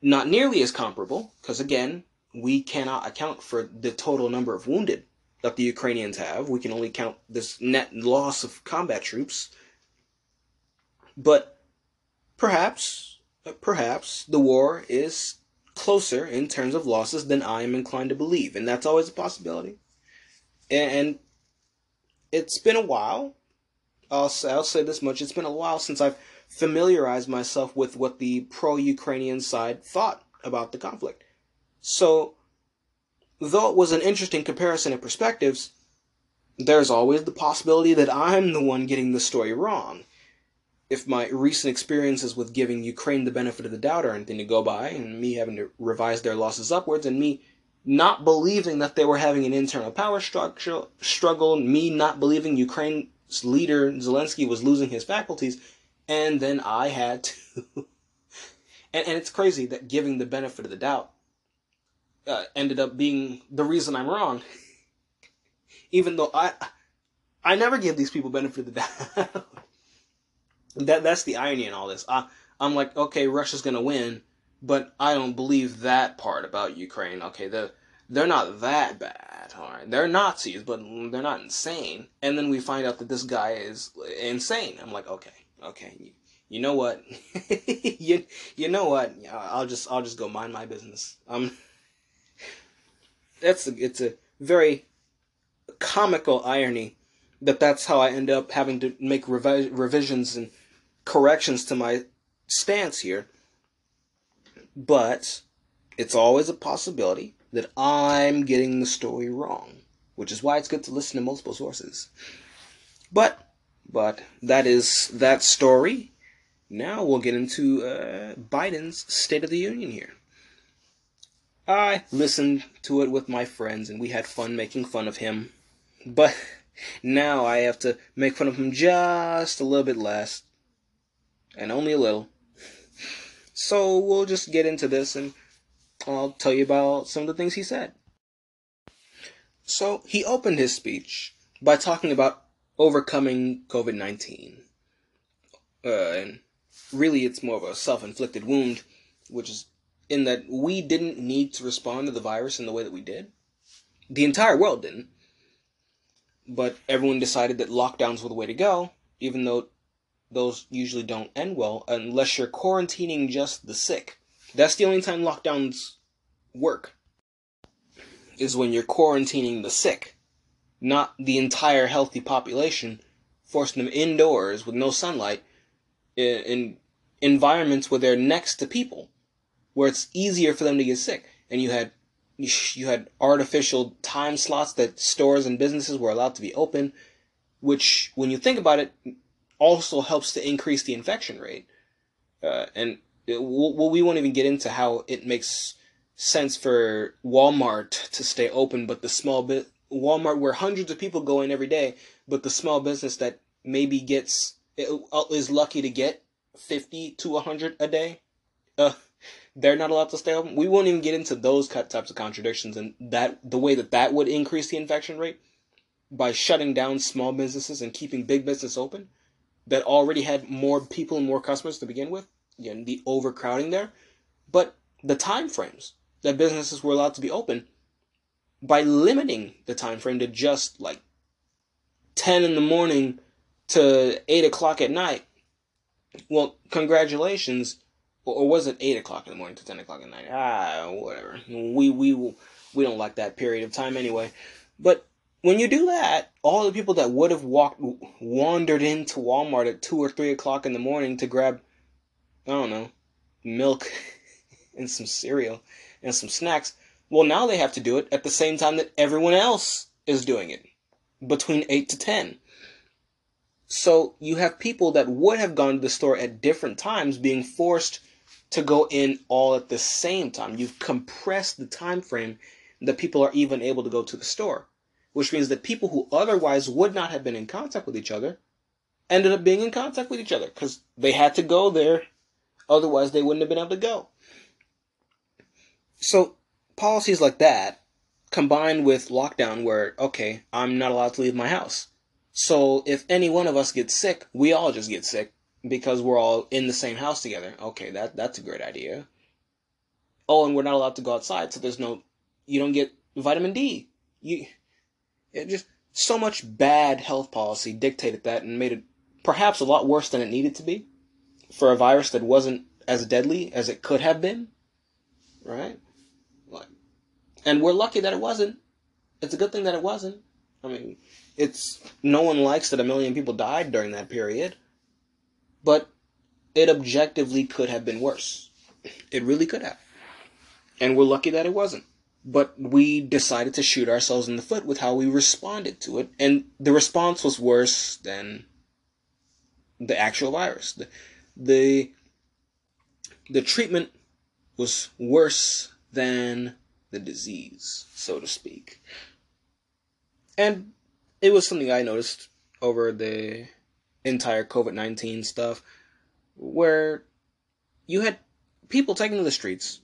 A: Not nearly as comparable, because again, we cannot account for the total number of wounded that the Ukrainians have. We can only count this net loss of combat troops. But perhaps, perhaps the war is closer in terms of losses than I am inclined to believe, and that's always a possibility. And it's been a while. I'll say, I'll say this much: it's been a while since I've familiarized myself with what the pro-Ukrainian side thought about the conflict. So, though it was an interesting comparison of perspectives, there's always the possibility that I'm the one getting the story wrong if my recent experiences with giving Ukraine the benefit of the doubt are anything to go by, and me having to revise their losses upwards, and me not believing that they were having an internal power structure, struggle, me not believing Ukraine's leader Zelensky was losing his faculties, and then I had to. and, and it's crazy that giving the benefit of the doubt uh, ended up being the reason I'm wrong. Even though I, I never give these people benefit of the doubt. That that's the irony in all this. I I'm like, okay, Russia's gonna win, but I don't believe that part about Ukraine. Okay, the they're not that bad. All right, they're Nazis, but they're not insane. And then we find out that this guy is insane. I'm like, okay, okay, you, you know what? you you know what? I'll just I'll just go mind my business. Um, that's a, it's a very comical irony that that's how I end up having to make revi- revisions and corrections to my stance here, but it's always a possibility that I'm getting the story wrong, which is why it's good to listen to multiple sources. But, but that is that story. Now we'll get into uh, Biden's State of the Union here. I listened to it with my friends and we had fun making fun of him. But now I have to make fun of him just a little bit less and only a little. So we'll just get into this and I'll tell you about some of the things he said. So he opened his speech by talking about overcoming COVID 19. Uh, and really, it's more of a self inflicted wound, which is in that we didn't need to respond to the virus in the way that we did. The entire world didn't. But everyone decided that lockdowns were the way to go, even though those usually don't end well unless you're quarantining just the sick. That's the only time lockdowns work. Is when you're quarantining the sick, not the entire healthy population, forcing them indoors with no sunlight in, environments where they're next to people, where it's easier for them to get sick. And you had you had artificial time slots that stores and businesses were allowed to be open, which, when you think about it, also helps to increase the infection rate. Uh, and it, well, we won't even get into how it makes sense for Walmart to stay open, but the small bit Walmart where hundreds of people go in every day, but the small business that maybe gets uh, is lucky to get 50 to 100 a day, uh, they're not allowed to stay open. We won't even get into those types of contradictions and that the way that that would increase the infection rate by shutting down small businesses and keeping big business open that already had more people and more customers to begin with. Again, the overcrowding there, but the time frames that businesses were allowed to be open by limiting the time frame to just like 10 in the morning to 8 o'clock at night. Well, congratulations. Or was it 8 o'clock in the morning to 10 o'clock at night? Ah, whatever. We, we, we don't like that period of time anyway. But when you do that, all the people that would have walked wandered into Walmart at two or three o'clock in the morning to grab, I don't know, milk and some cereal and some snacks, well, now they have to do it at the same time that everyone else is doing it, between eight to ten. So you have people that would have gone to the store at different times being forced to go in all at the same time. You've compressed the time frame that people are even able to go to the store which means that people who otherwise would not have been in contact with each other ended up being in contact with each other because they had to go there. Otherwise, they wouldn't have been able to go. So, policies like that combined with lockdown where okay i'm not allowed to leave my house so if any one of us gets sick we all just get sick because we're all in the same house together okay that that's a great idea oh and we're not allowed to go outside so there's no you don't get vitamin d you it just so much bad health policy dictated that and made it perhaps a lot worse than it needed to be for a virus that wasn't as deadly as it could have been right Like, and we're lucky that it wasn't. It's a good thing that it wasn't. I mean, it's no one likes that a million people died during that period, but it objectively could have been worse. It really could have. And we're lucky that it wasn't. But we decided to shoot ourselves in the foot with how we responded to it, and the response was worse than the actual virus. The the, the treatment was worse than the disease, so to speak. And it was something I noticed over the entire COVID 19 stuff where you had people taking to the streets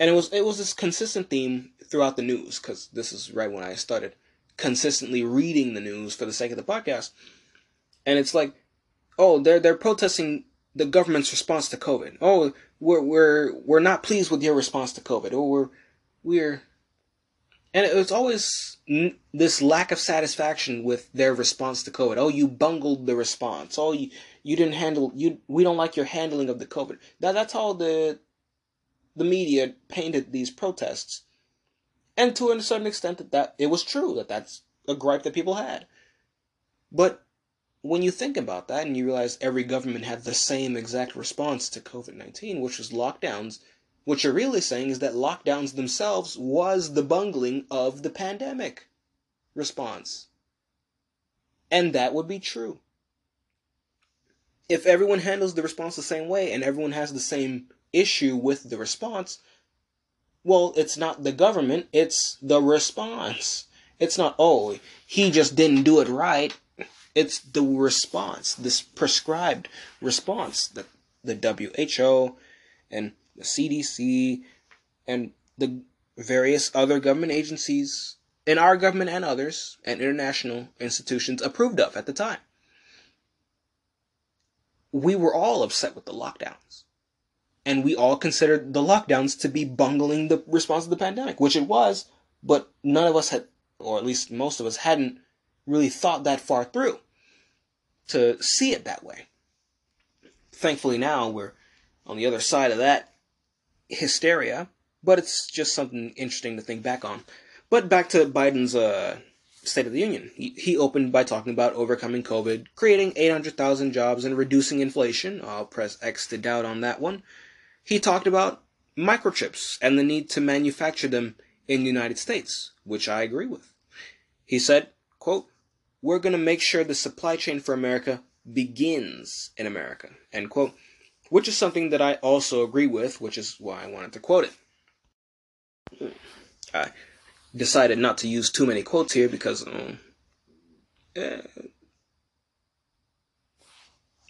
A: and it was it was this consistent theme throughout the news because this is right when I started consistently reading the news for the sake of the podcast and it's like oh they're they're protesting the government's response to COVID oh we're we're we're not pleased with your response to COVID oh we're we're and it was always n- this lack of satisfaction with their response to COVID. Oh, you bungled the response. Oh, you you didn't handle you. We don't like your handling of the COVID. That that's all the the media painted these protests, and to a certain extent that that it was true that that's a gripe that people had. But when you think about that and you realize every government had the same exact response to COVID nineteen, which was lockdowns what you're really saying is that lockdowns themselves was the bungling of the pandemic response. And that would be true. If everyone handles the response the same way and everyone has the same issue with the response, well, it's not the government, it's the response. It's not, oh, he just didn't do it right. It's the response, this prescribed response that the WHO and the CDC, and the various other government agencies in our government and others and international institutions approved of at the time. We were all upset with the lockdowns. And we all considered the lockdowns to be bungling the response to the pandemic, which it was, but none of us had, or at least most of us hadn't really thought that far through to see it that way. Thankfully, now we're on the other side of that hysteria, but it's just something interesting to think back on. But back to Biden's uh, State of the Union. He, he opened by talking about overcoming COVID, creating 800,000 jobs, and reducing inflation. I'll press X to doubt on that one. He talked about microchips and the need to manufacture them in the United States, which I agree with. He said, quote, we're going to make sure the supply chain for America begins in America, end quote which is something that I also agree with, which is why I wanted to quote it. I decided not to use too many quotes here because, um, eh,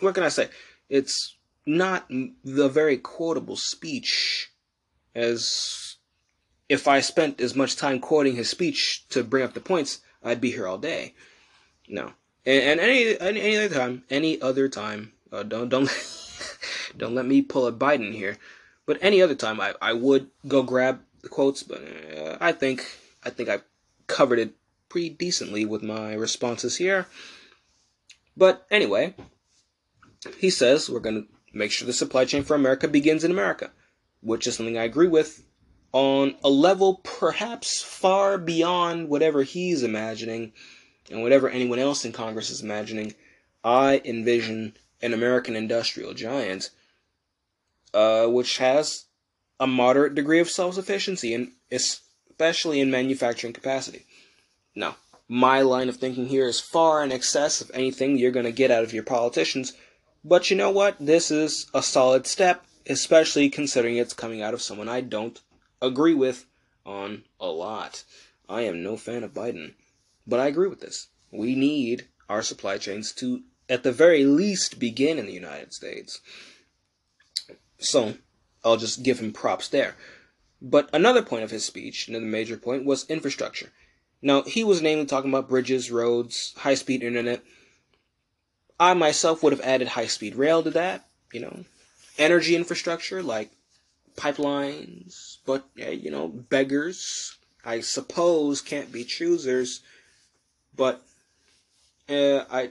A: what can I say? It's not the very quotable speech as if I spent as much time quoting his speech to bring up the points, I'd be here all day. No, and, and any, any any other time, any other time, uh, don't don't Don't let me pull a Biden here. But any other time, I, I would go grab the quotes. But uh, I think I think I covered it pretty decently with my responses here. But anyway, he says we're to make sure the supply chain for America begins in America, which is something I agree with on a level perhaps far beyond whatever he's imagining and whatever anyone else in Congress is imagining. I envision an American industrial giant, uh, which has a moderate degree of self sufficiency, and especially in manufacturing capacity. Now, my line of thinking here is far in excess of anything you're going to get out of your politicians, but you know what? This is a solid step, especially considering it's coming out of someone I don't agree with on a lot. I am no fan of Biden, but I agree with this. We need our supply chains to at the very least begin in the United States. So I'll just give him props there. But another point of his speech, another major point, was infrastructure. Now, he was namely talking about bridges, roads, high speed internet. I myself would have added high speed rail to that, you know, energy infrastructure like pipelines, but, you know, beggars, I suppose, can't be choosers. But uh, I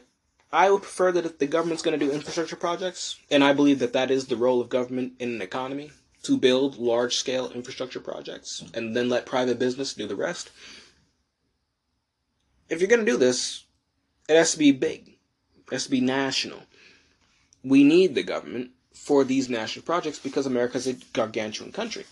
A: I would prefer that if the government's going to do infrastructure projects, and I believe that that is the role of government in an economy to build large scale infrastructure projects and then let private business do the rest. If you're going to do this, it has to be big, has to be national. We need the government for these national projects because America is a gargantuan country.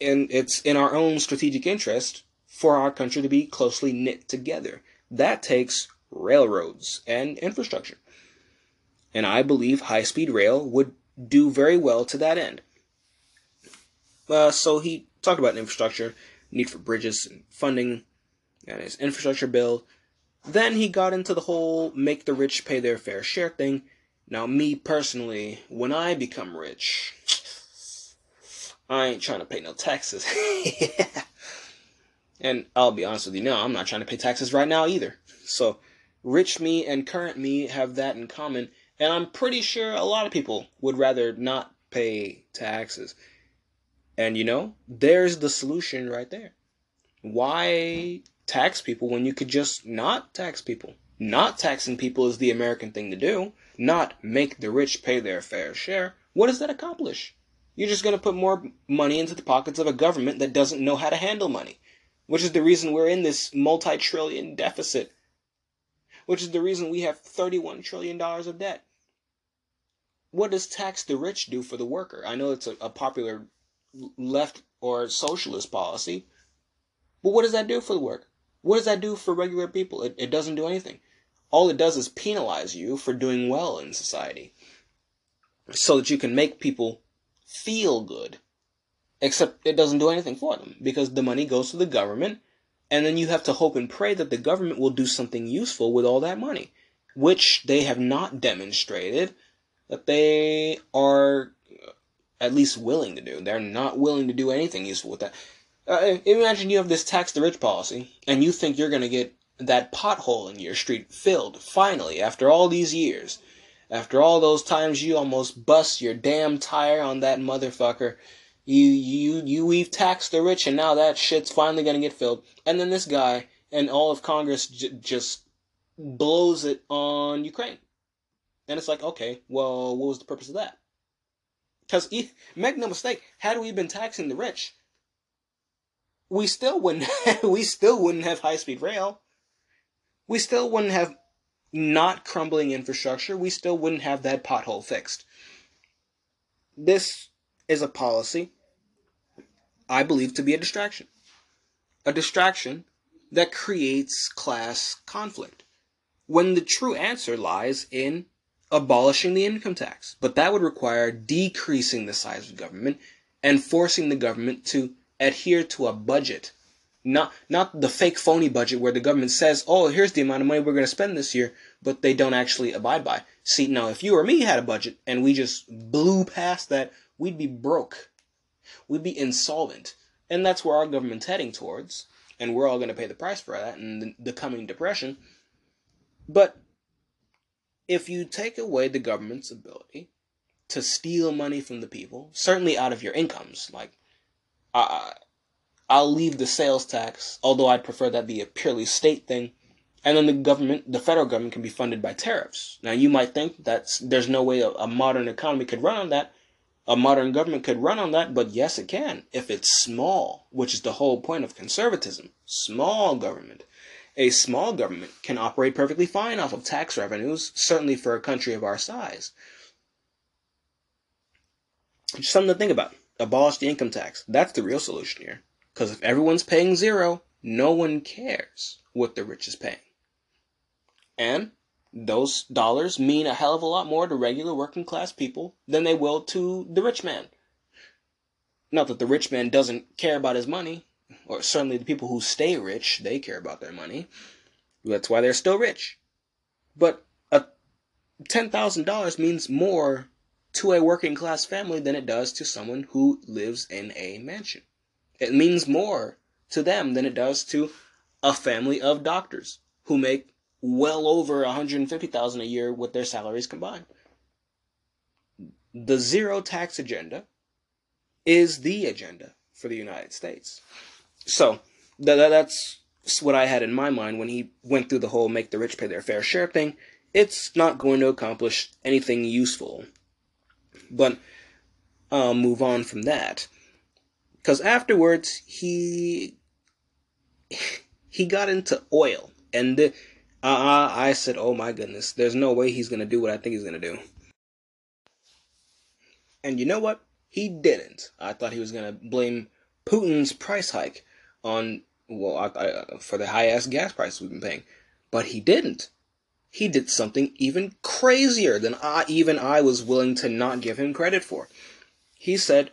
A: And it's in our own strategic interest for our country to be closely knit together. That takes railroads and infrastructure. And I believe high speed rail would do very well to that end. Uh, so he talked about infrastructure, need for bridges and funding, and his infrastructure bill. Then he got into the whole make the rich pay their fair share thing. Now, me personally, when I become rich, I ain't trying to pay no taxes. yeah. And I'll be honest with you, no, I'm not trying to pay taxes right now either. So, rich me and current me have that in common, and I'm pretty sure a lot of people would rather not pay taxes. And you know, there's the solution right there. Why tax people when you could just not tax people? Not taxing people is the American thing to do, not make the rich pay their fair share. What does that accomplish? You're just going to put more money into the pockets of a government that doesn't know how to handle money which is the reason we're in this multi trillion deficit, which is the reason we have $31 trillion of debt. What does tax the rich do for the worker? I know it's a, a popular left or socialist policy, but what does that do for the worker? What does that do for regular people? It, it doesn't do anything. All it does is penalize you for doing well in society so that you can make people feel good Except it doesn't do anything for them because the money goes to the government and then you have to hope and pray that the government will do something useful with all that money, which they have not demonstrated that they are uh, at least willing to do. They're not willing to do anything useful with that. Uh, imagine you have this tax the rich policy and you think you're going to get that pothole in your street filled finally after all these years. After all those times you almost bust your damn tire on that motherfucker you you you we've taxed the rich, and now that shit's finally gonna get filled. And then this guy and all of Congress j- just blows it on Ukraine, and it's like, okay, well, what was the purpose of that? Because make no mistake, had we been taxing the rich, we still wouldn't we still wouldn't have high speed rail. We still wouldn't have not crumbling infrastructure. We still wouldn't have that pothole fixed. This is a policy I believe to be a distraction. A distraction that creates class conflict. When the true answer lies in abolishing the income tax. But that would require decreasing the size of government and forcing the government to adhere to a budget. Not not the fake phony budget where the government says, "Oh, here's the amount of money we're going to spend this year," but they don't actually abide by. See, now if you or me had a budget and we just blew past that, we'd be broke we'd be insolvent. And that's where our government's heading towards. And we're all going to pay the price for that in the, the coming depression. But if you take away the government's ability to steal money from the people, certainly out of your incomes, like, uh, I'll leave the sales tax, although I'd prefer that be a purely state thing. And then the government, the federal government, can be funded by tariffs. Now, you might think that there's no way a, a modern economy could run on that, a modern government could run on that, but yes, it can if it's small, which is the whole point of conservatism. Small government. A small government can operate perfectly fine off of tax revenues, certainly for a country of our size. Just something to think about. Abolish the income tax. That's the real solution here. Because if everyone's paying zero, no one cares what the rich is paying. And those dollars mean a hell of a lot more to regular working class people than they will to the rich man. Not that the rich man doesn't care about his money, or certainly the people who stay rich, they care about their money. That's why they're still rich. But a $10,000 means more to a working class family than it does to someone who lives in a mansion. It means more to them than it does to a family of doctors who make well over 150,000 a year with their salaries combined. The zero tax agenda is the agenda for the United States. So, that's what I had in my mind when he went through the whole make the rich pay their fair share thing. It's not going to accomplish anything useful. But I'll move on from that. Because afterwards, he he got into oil. And uh, I said, oh my goodness, there's no way he's to do what I think he's to do. And you know what? He didn't. I thought he was to blame Putin's price hike on, well, I, I, for the high ass gas prices we've been paying. But he didn't. He did something even crazier than I, even I was willing to not give him credit for. He said,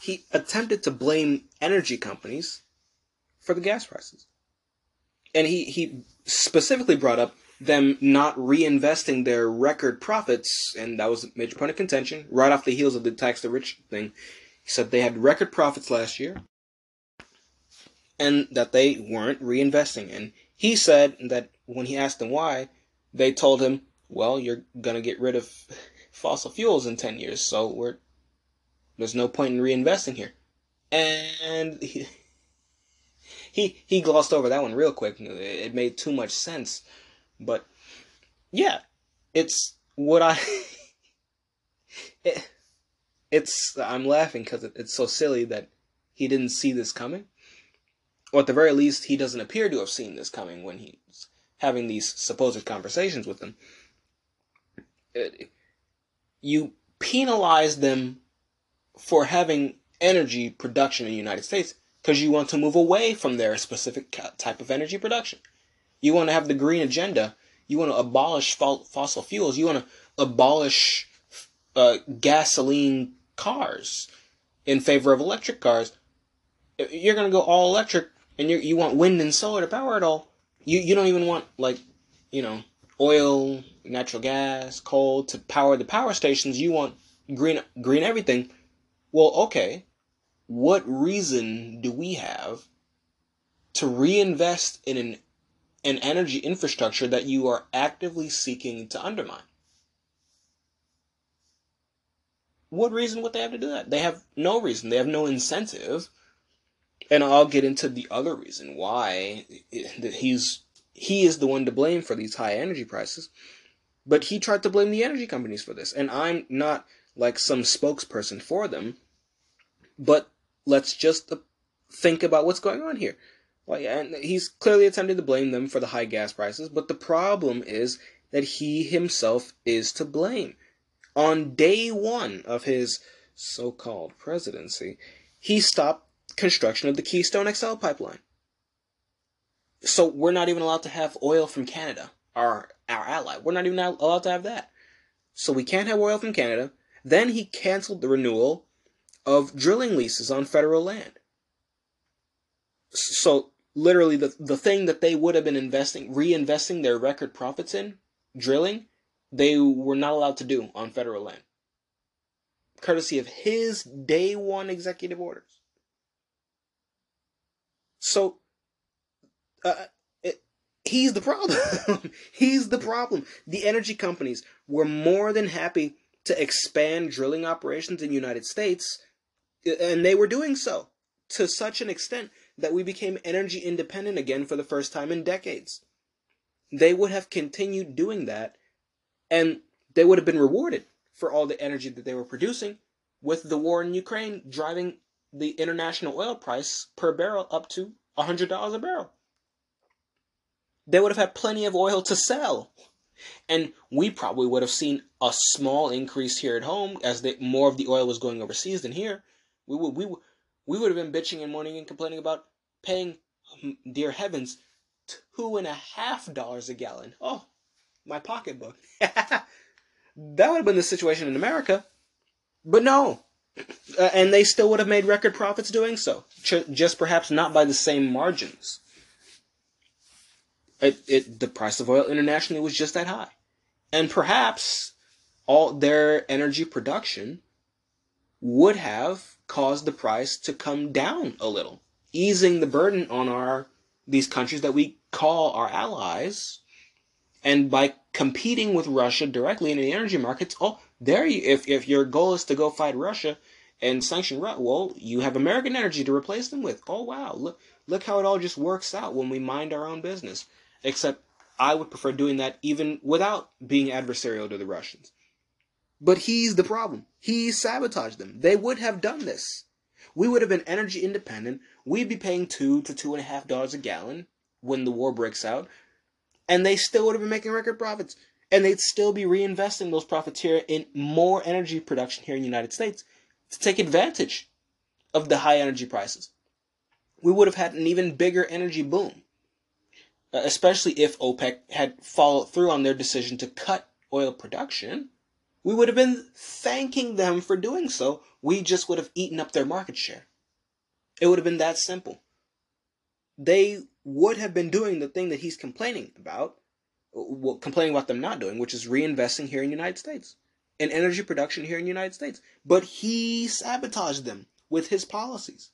A: he attempted to blame energy companies for the gas prices. And he, he specifically brought up them not reinvesting their record profits, and that was a major point of contention, right off the heels of the tax the rich thing. He said they had record profits last year, and that they weren't reinvesting. And he said that when he asked them why, they told him, well, you're going to get rid of fossil fuels in 10 years, so there's no point in reinvesting here. And he, he, he glossed over that one real quick. It made too much sense. But yeah, it's what I. it, it's I'm laughing because it, it's so silly that he didn't see this coming, or at the very least, he doesn't appear to have seen this coming when he's having these supposed conversations with them. You penalize them for having energy production in the United States because you want to move away from their specific type of energy production. You want to have the green agenda. You want to abolish fossil fuels. You want to abolish uh, gasoline cars in favor of electric cars. You're going to go all electric, and you you want wind and solar to power it all. You you don't even want like you know oil, natural gas, coal to power the power stations. You want green green everything. Well, okay. What reason do we have to reinvest in an an energy infrastructure that you are actively seeking to undermine. What reason would they have to do that? They have no reason. They have no incentive. And I'll get into the other reason why that he's he is the one to blame for these high energy prices. But he tried to blame the energy companies for this. And I'm not like some spokesperson for them. But let's just uh, think about what's going on here. Yeah, and he's clearly attempting to blame them for the high gas prices, but the problem is that he himself is to blame. On day one of his so called presidency, he stopped construction of the Keystone XL pipeline. So we're not even allowed to have oil from Canada, our, our ally. We're not even allowed to have that. So we can't have oil from Canada. Then he canceled the renewal of drilling leases on federal land. So literally the, the thing that they would have been investing, reinvesting their record profits in, drilling, they were not allowed to do on federal land. Courtesy of his day one executive orders. So, uh, it, he's the problem. he's the problem. The energy companies were more than happy to expand drilling operations in the United States, and they were doing so to such an extent that we became energy independent again for the first time in decades. They would have continued doing that, and they would have been rewarded for all the energy that they were producing, with the war in Ukraine driving the international oil price per barrel up to $100 a barrel. They would have had plenty of oil to sell. And we probably would have seen a small increase here at home as more of the oil was going overseas than here. We would, we would, we would have been bitching and moaning and complaining about paying, dear heavens, two and a half dollars a gallon. Oh, my pocketbook. that would have been the situation in America. But no. Uh, and they still would have made record profits doing so. Ch- just perhaps not by the same margins. It, it, the price of oil internationally was just that high. And perhaps all their energy production would have caused the price to come down a little, easing the burden on our these countries that we call our allies. And by competing with Russia directly in the energy markets, oh, there you, if if your goal is to go fight Russia and sanction Russia, well, you have American energy to replace them with. Oh wow, look look how it all just works out when we mind our own business. Except I would prefer doing that even without being adversarial to the Russians. But he's the problem. He sabotaged them. They would have done this. We would have been energy independent. We'd be paying two to two and a half dollars a gallon when the war breaks out, and they still would have been making record profits. And they'd still be reinvesting those profits here in more energy production here in the United States to take advantage of the high energy prices. We would have had an even bigger energy boom, uh, especially if OPEC had followed through on their decision to cut oil production. We would have been thanking them for doing so. We just would have eaten up their market share. It would have been that simple. They would have been doing the thing that he's complaining about, well, complaining about them not doing, which is reinvesting here in the United States and energy production here in the United States. But he sabotaged them with his policies.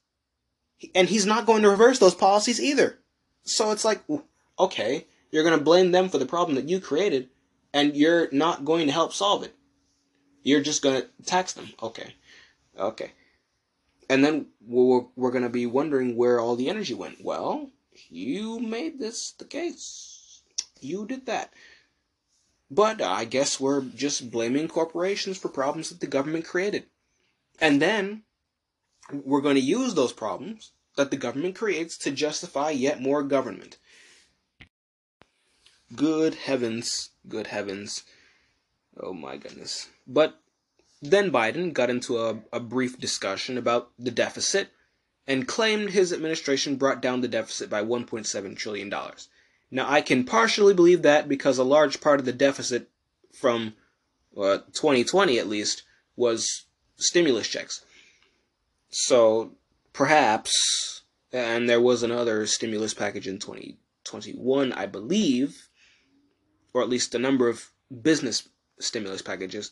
A: And he's not going to reverse those policies either. So it's like, okay, you're going to blame them for the problem that you created, and you're not going to help solve it. You're just going to tax them. Okay. Okay. And then we're, we're going to be wondering where all the energy went. Well, you made this the case. You did that. But I guess we're just blaming corporations for problems that the government created. And then we're going to use those problems that the government creates to justify yet more government. Good heavens, good heavens. Oh my goodness. But then Biden got into a, a brief discussion about the deficit and claimed his administration brought down the deficit by $1.7 trillion. Now, I can partially believe that because a large part of the deficit from uh, 2020 at least was stimulus checks. So perhaps, and there was another stimulus package in 2021, I believe, or at least a number of business stimulus packages.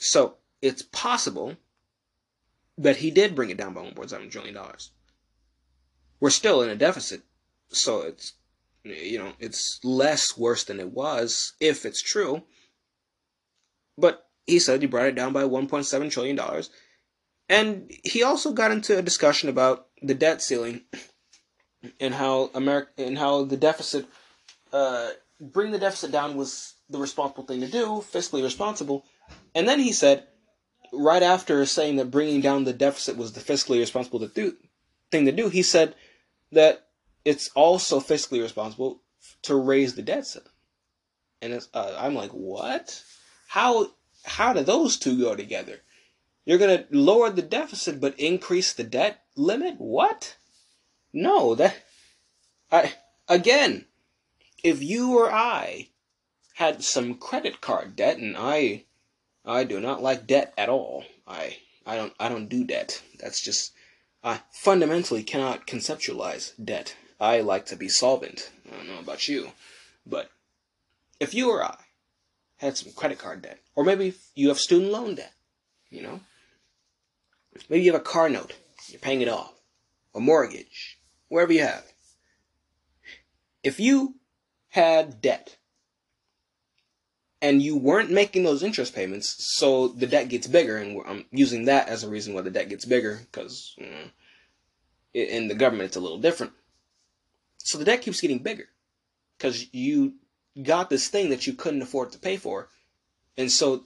A: So it's possible that he did bring it down by 1.7 trillion dollars. We're still in a deficit, so it's you know, it's less worse than it was if it's true. But he said he brought it down by 1.7 trillion dollars. And he also got into a discussion about the debt ceiling and how America and how the deficit uh, bring the deficit down was the responsible thing to do, fiscally responsible. And then he said, right after saying that bringing down the deficit was the fiscally responsible to do, thing to do, he said that it's also fiscally responsible to raise the debt ceiling. And uh, I'm like, what? How how do those two go together? You're gonna lower the deficit but increase the debt limit? What? No, that I again, if you or I had some credit card debt and I I do not like debt at all. I I don't I don't do debt. That's just I fundamentally cannot conceptualize debt. I like to be solvent. I don't know about you. But if you or I had some credit card debt, or maybe you have student loan debt, you know, maybe you have a car note, you're paying it off, a mortgage, wherever you have. If you had debt and you weren't making those interest payments, so the debt gets bigger, and I'm using that as a reason why the debt gets bigger, because you know, in the government it's a little different. So the debt keeps getting bigger because you got this thing that you couldn't afford to pay for. And so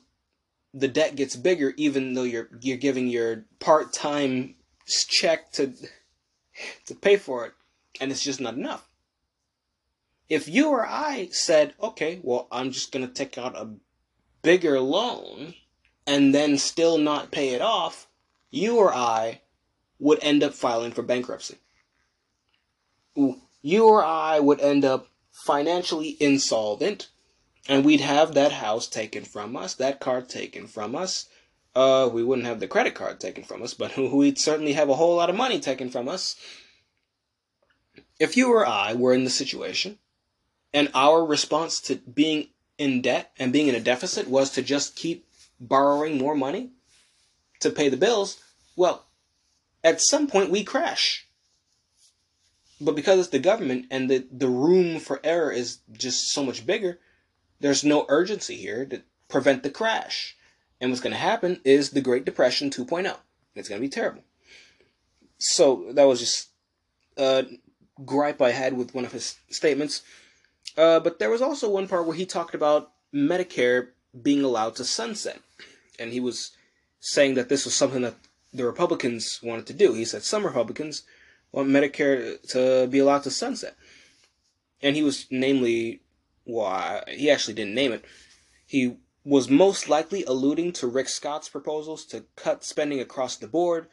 A: the debt gets bigger even though you're you're giving your part-time check to to pay for it and it's just not enough. If you or I said, "Okay, well, I'm just going to take out a bigger loan and then still not pay it off," you or I would end up filing for bankruptcy you or I would end up financially insolvent, and we'd have that house taken from us, that car taken from us. Uh, we wouldn't have the credit card taken from us, but we'd certainly have a whole lot of money taken from us. If you or I were in the situation, and our response to being in debt and being in a deficit was to just keep borrowing more money to pay the bills, well, at some point we crash. But because it's the government and the, the room for error is just so much bigger, there's no urgency here to prevent the crash. And what's going to happen is the Great Depression 2.0. It's going to be terrible. So that was just a gripe I had with one of his statements. Uh, but there was also one part where he talked about Medicare being allowed to sunset. And he was saying that this was something that the Republicans wanted to do. He said some Republicans want Medicare to be allowed to sunset. And he was namely, well, he actually didn't name it. He was most likely alluding to Rick Scott's proposals to cut spending across the board,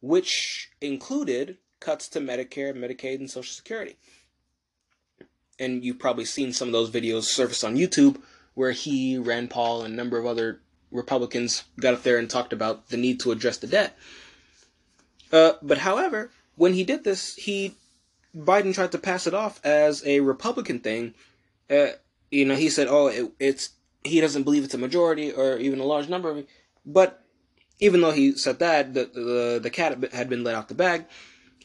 A: which included cuts to Medicare, Medicaid, and Social Security. And you've probably seen some of those videos surface on YouTube where he, Rand Paul, and a number of other Republicans got up there and talked about the need to address the debt. Uh, but however, when he did this, he Biden tried to pass it off as a Republican thing. Uh, you know, he said, "Oh, it, it's he doesn't believe it's a majority or even a large number of it." But even though he said that, the the, the cat had been let out the bag,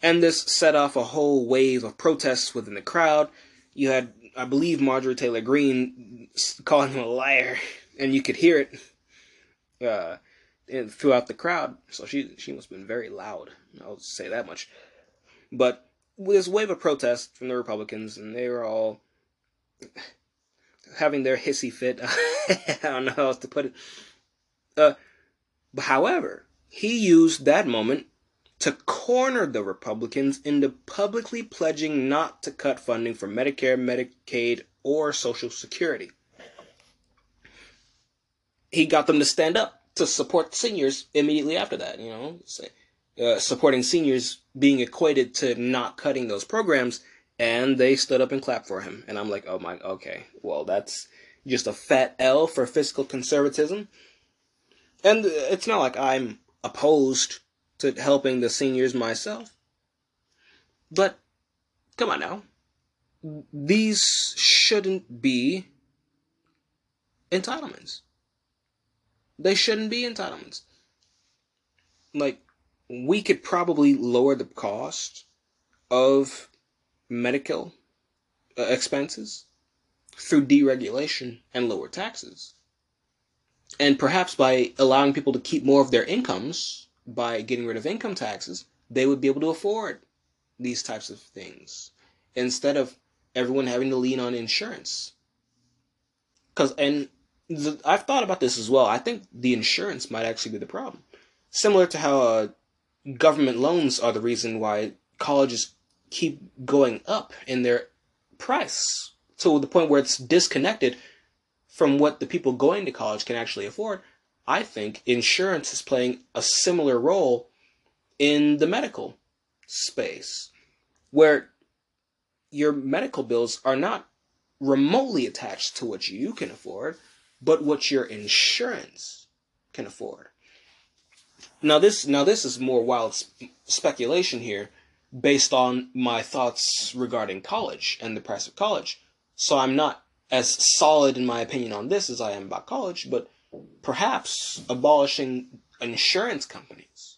A: and this set off a whole wave of protests within the crowd. You had, I believe, Marjorie Taylor Greene calling him a liar, and you could hear it uh, throughout the crowd. So she she must have been very loud. I'll say that much. But this wave of protest from the Republicans, and they were all having their hissy fit. I don't know how else to put it. Uh, however, he used that moment to corner the Republicans into publicly pledging not to cut funding for Medicare, Medicaid, or Social Security he got them to stand up to support seniors immediately after that. You know, uh, supporting seniors being equated to not cutting those programs, and they stood up and clapped for him. And I'm like, oh my, okay, well that's just a fat L for fiscal conservatism. And it's not like I'm opposed to helping the seniors myself, but come on now, these shouldn't be entitlements. They shouldn't be entitlements. Like, we could probably lower the cost of medical uh, expenses through deregulation and lower taxes. And perhaps by allowing people to keep more of their incomes, by getting rid of income taxes, they would be able to afford these types of things instead of everyone having to lean on insurance. Cause and the, I've thought about this as well. I think the insurance might actually be the problem. Similar to how uh, government loans are the reason why colleges keep going up in their price to the point where it's disconnected from what the people going to college can actually afford. I think insurance is playing a similar role in the medical space where your medical bills are not remotely attached to what you can afford but what your insurance can afford. Now this now this is more wild sp- speculation here based on my thoughts regarding college and the price of college. So I'm not as solid in my opinion on this as I am about college, but perhaps abolishing insurance companies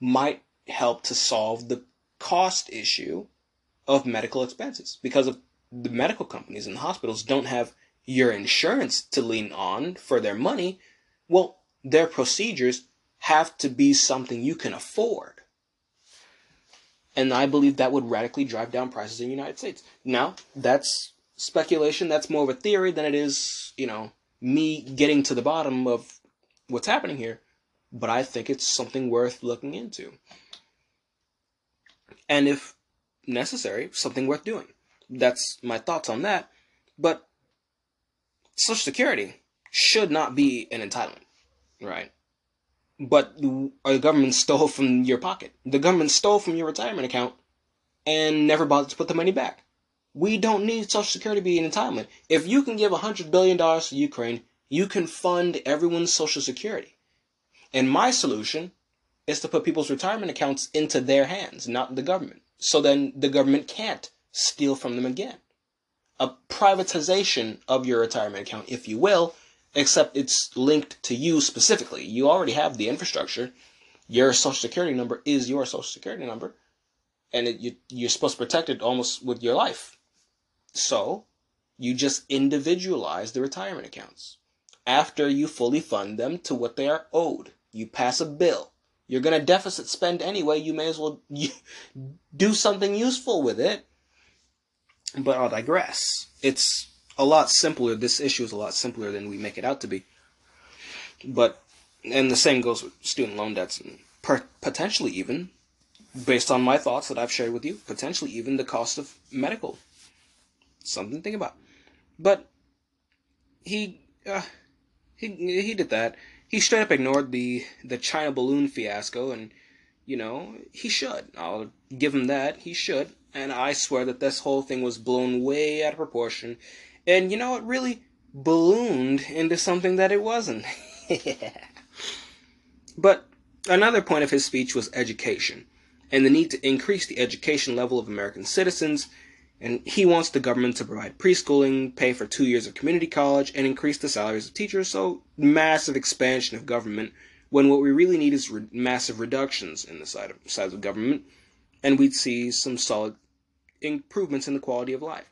A: might help to solve the cost issue of medical expenses because of the medical companies and the hospitals don't have your insurance to lean on for their money, well, their procedures have to be something you can afford. And I believe that would radically drive down prices in the United States. Now, that's speculation. That's more of a theory than it is, you know, me getting to the bottom of what's happening here. But I think it's something worth looking into. And if necessary, something worth doing. That's my thoughts on that. But Social Security should not be an entitlement, right? But the government stole from your pocket. The government stole from your retirement account and never bothered to put the money back. We don't need Social Security to be an entitlement. If you can give $100 billion to Ukraine, you can fund everyone's Social Security. And my solution is to put people's retirement accounts into their hands, not the government. So then the government can't steal from them again. a privatization of your retirement account, if you will, except it's linked to you specifically. You already have the infrastructure. Your social security number is your social security number, and it, you, you're supposed to protect it almost with your life. So, you just individualize the retirement accounts. After you fully fund them to what they are owed, you pass a bill. You're going to deficit spend anyway. You may as well do something useful with it. But I'll digress. It's a lot simpler. This issue is a lot simpler than we make it out to be. But, and the same goes with student loan debts, and per, potentially even, based on my thoughts that I've shared with you, potentially even the cost of medical. Something to think about. But he, uh, he, he did that. He straight up ignored the the China balloon fiasco, and you know he should. I'll give him that. He should. And I swear that this whole thing was blown way out of proportion. And you know, it really ballooned into something that it wasn't. but another point of his speech was education and the need to increase the education level of American citizens. And he wants the government to provide preschooling, pay for two years of community college, and increase the salaries of teachers. So, massive expansion of government when what we really need is re- massive reductions in the side of, size of government and we'd see some solid improvements in the quality of life.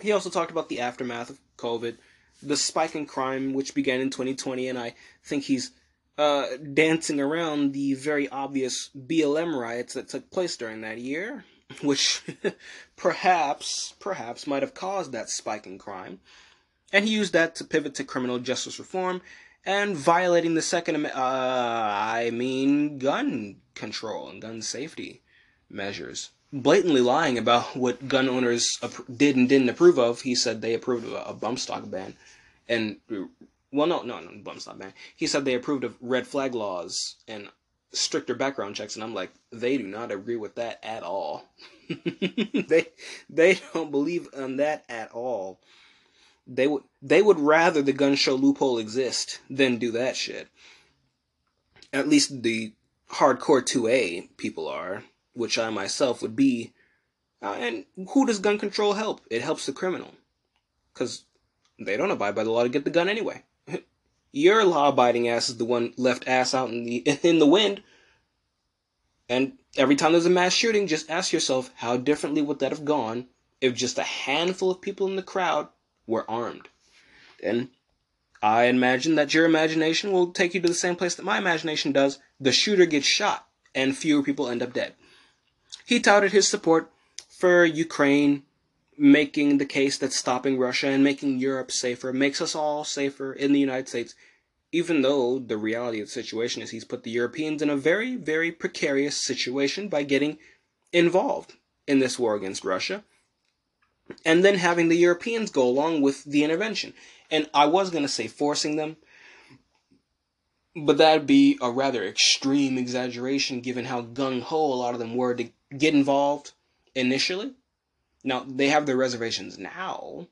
A: He also talked about the aftermath of COVID, the spike in crime which began in 2020, and I think he's uh, dancing around the very obvious BLM riots that took place during that year, which perhaps, perhaps might have caused that spike in crime. And he used that to pivot to criminal justice reform and violating the Second uh, I mean, gun control and gun safety measures. Blatantly lying about what gun owners did and didn't approve of. He said they approved of a bump stock ban. And, well, no, no, no, bump stock ban. He said they approved of red flag laws and stricter background checks. And I'm like, they do not agree with that at all. they, they don't believe in that at all. They would, they would rather the gun show loophole exist than do that shit. At least the hardcore 2A people are which I myself would be. Uh, and who does gun control help? It helps the criminal. Because they don't abide by the law to get the gun anyway. Your law abiding ass is the one left ass out in the in the wind. And every time there's a mass shooting, just ask yourself how differently would that have gone if just a handful of people in the crowd were armed. And I imagine that your imagination will take you to the same place that my imagination does. The shooter gets shot, and fewer people end up dead. He touted his support for Ukraine, making the case that stopping Russia and making Europe safer makes us all safer in the United States, even though the reality of the situation is he's put the Europeans in a very, very precarious situation by getting involved in this war against Russia and then having the Europeans go along with the intervention. And I was going to say forcing them, but that'd be a rather extreme exaggeration given how gung ho a lot of them were to get involved initially. Now they have their reservations now,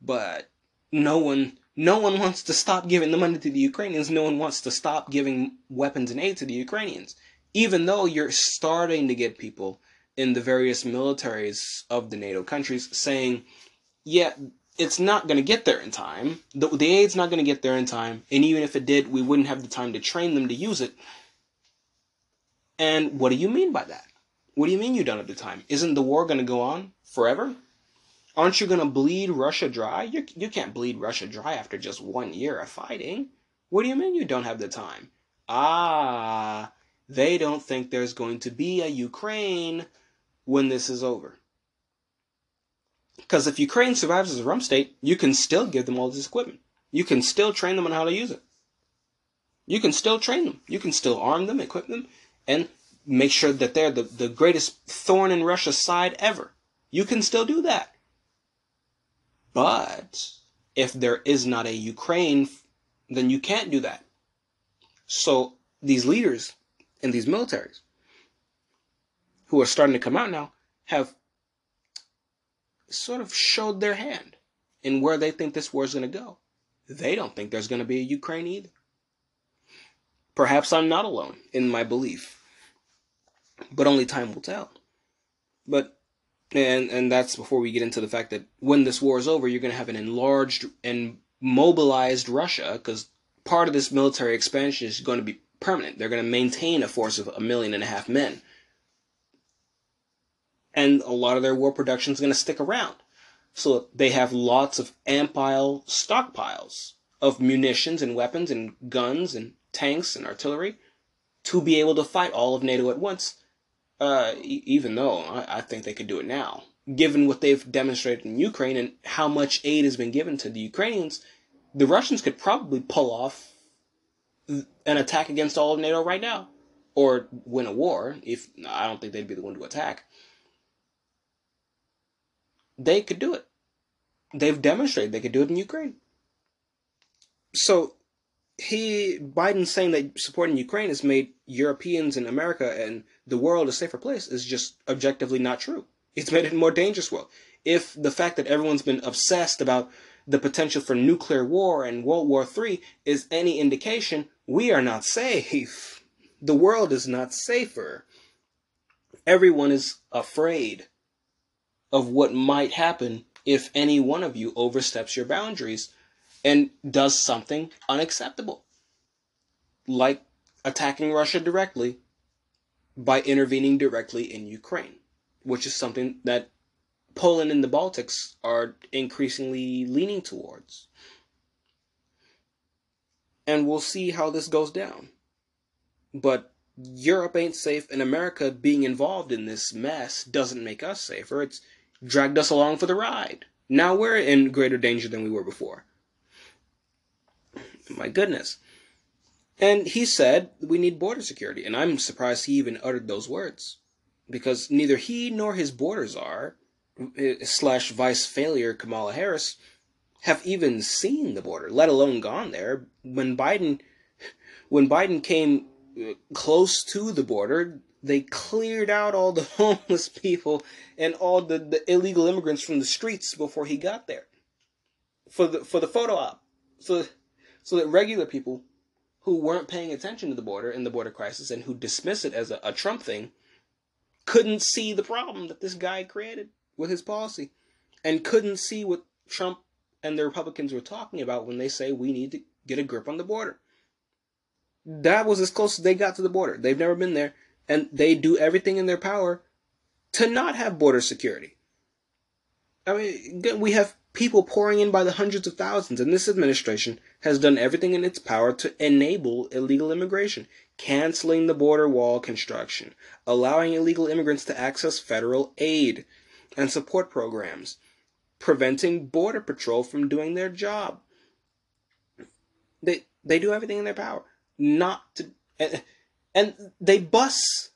A: but no one no one wants to stop giving the money to the Ukrainians. No one wants to stop giving weapons and aid to the Ukrainians. Even though you're starting to get people in the various militaries of the NATO countries saying, yeah, it's not going to get there in time. The, the aid's not going to get there in time. And even if it did, we wouldn't have the time to train them to use it. And what do you mean by that? What do you mean you don't have the time? Isn't the war going to go on forever? Aren't you going to bleed Russia dry? You, you can't bleed Russia dry after just one year of fighting. What do you mean you don't have the time? Ah, they don't think there's going to be a Ukraine when this is over. Because if Ukraine survives as a rump state, you can still give them all this equipment. You can still train them on how to use it. You can still train them. You can still arm them, equip them, and make sure that they're the, the greatest thorn in Russia's side ever. You can still do that. But if there is not a Ukraine, then you can't do that. So these leaders and these militaries who are starting to come out now have sort of showed their hand in where they think this war is going to go. They don't think there's going to be a Ukraine either. Perhaps I'm not alone in my belief but only time will tell. But And and that's before we get into the fact that when this war is over, you're going to have an enlarged and mobilized Russia because part of this military expansion is going to be permanent. They're going to maintain a force of a million and a half men. And a lot of their war production is going to stick around. So they have lots of ampile stockpiles of munitions and weapons and guns and tanks and artillery to be able to fight all of NATO at once. Uh, e- even though I-, I think they could do it now, given what they've demonstrated in Ukraine and how much aid has been given to the Ukrainians, the Russians could probably pull off an attack against all of NATO right now, or win a war. If I don't think they'd be the one to attack, they could do it. They've demonstrated they could do it in Ukraine. So he Biden saying that supporting Ukraine has made Europeans and America and the world a safer place is just objectively not true. It's made it a more dangerous world. If the fact that everyone's been obsessed about the potential for nuclear war and World War III is any indication, we are not safe. The world is not safer. Everyone is afraid of what might happen if any one of you oversteps your boundaries and does something unacceptable, like attacking Russia directly by intervening directly in Ukraine, which is something that Poland and the Baltics are increasingly leaning towards. And we'll see how this goes down. But Europe ain't safe, and America being involved in this mess doesn't make us safer. It's dragged us along for the ride. Now we're in greater danger than we were before. My goodness. And he said we need border security, and I'm surprised he even uttered those words. Because neither he nor his border czar slash vice failure Kamala Harris have even seen the border, let alone gone there. When Biden, when Biden came uh, close to the border, they cleared out all the homeless people and all the, the illegal immigrants from the streets before he got there for the for the photo op, so so that regular people who weren't paying attention to the border and the border crisis and who dismiss it as a, a Trump thing couldn't see the problem that this guy created with his policy and couldn't see what Trump and the Republicans were talking about when they say we need to get a grip on the border. That was as close as they got to the border. They've never been there, and they do everything in their power to not have border security. I mean, we have people pouring in by the hundreds of thousands, and this administration has done everything in its power to enable illegal immigration, canceling the border wall construction, allowing illegal immigrants to access federal aid, and support programs, preventing Border Patrol from doing their job. They they do everything in their power not to, and, and they bus,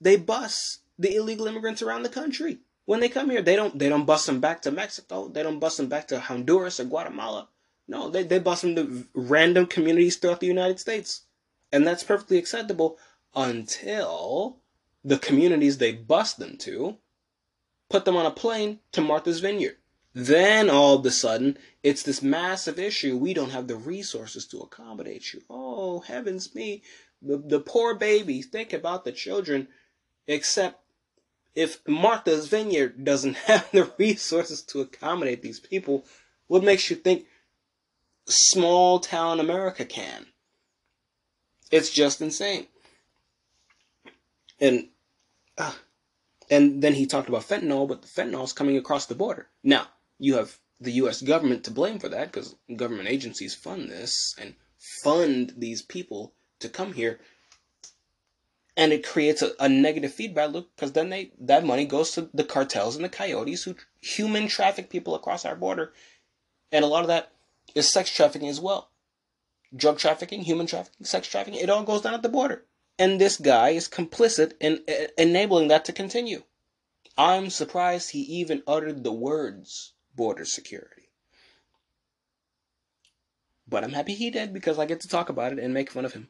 A: they bus the illegal immigrants around the country when they come here. They don't they don't bus them back to Mexico. They don't bus them back to Honduras or Guatemala. No, they they bus them to random communities throughout the United States, and that's perfectly acceptable until the communities they bust them to put them on a plane to Martha's Vineyard. Then all of a sudden, it's this massive issue. We don't have the resources to accommodate you. Oh, heavens me. The, the poor babies. Think about the children. Except if Martha's Vineyard doesn't have the resources to accommodate these people, what makes you think small town America can? It's just insane. And uh, and then he talked about fentanyl, but the fentanyl is coming across the border. Now, you have the U.S. government to blame for that because government agencies fund this and fund these people to come here. And it creates a, a negative feedback loop because then they that money goes to the cartels and the coyotes who human traffic people across our border. And a lot of that is sex trafficking as well. Drug trafficking, human trafficking, sex trafficking, it all goes down at the border. And this guy is complicit in uh, enabling that to continue. I'm surprised he even uttered the words border security. But I'm happy he did because I get to talk about it and make fun of him.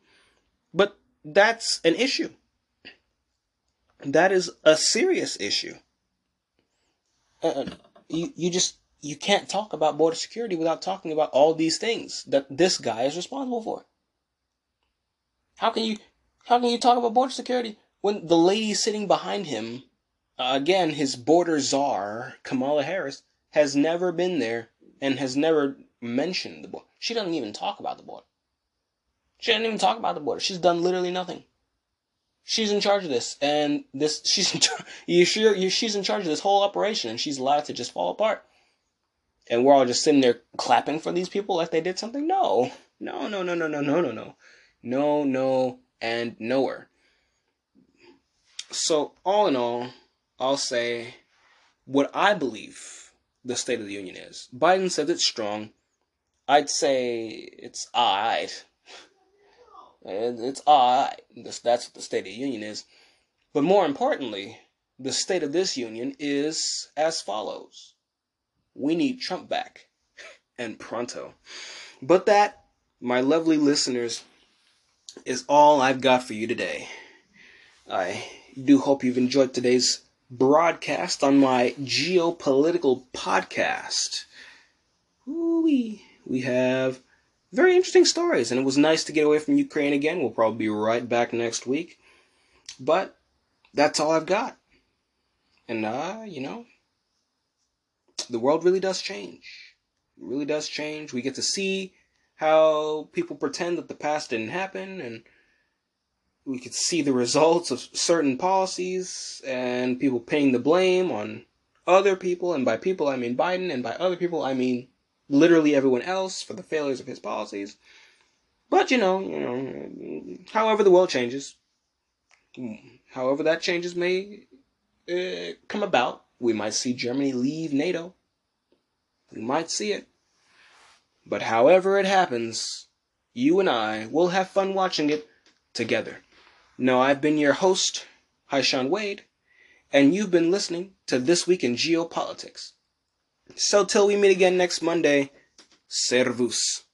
A: But that's an issue. That is a serious issue. Uh, you, you just you can't talk about border security without talking about all these things that this guy is responsible for. How can you how can you talk about border security when the lady sitting behind him, again, his border czar, Kamala Harris, has never been there and has never mentioned the border. She doesn't even talk about the border. She doesn't even talk about the border. She's done literally nothing. She's in charge of this, and this she's in char- you sure you, she's in charge of this whole operation, and she's allowed to just fall apart. And we're all just sitting there clapping for these people like they did something. No, no, no, no, no, no, no, no, no, no, no, and nowhere. So all in all, I'll say what I believe the State of the Union is. Biden says it's strong. I'd say it's alright. It's alright. That's what the State of the Union is. But more importantly, the state of this union is as follows. We need Trump back. And pronto. But that, my lovely listeners, is all I've got for you today. I do hope you've enjoyed today's broadcast on my geopolitical podcast. Ooh-wee. We have very interesting stories, and it was nice to get away from Ukraine again. We'll probably be right back next week. But that's all I've got. And, uh, you know, the world really does change. It really does change. We get to see how people pretend that the past didn't happen, and we could see the results of certain policies and people pinning the blame on other people, and by people I mean Biden, and by other people I mean literally everyone else for the failures of his policies. But you know, you know, however the world changes, however that changes may uh, come about, we might see Germany leave NATO. We might see it. But however it happens, you and I will have fun watching it together. Now, I've been your host, Haishan Wade, and you've been listening to This Week in Geopolitics. So till we meet again next Monday, servus.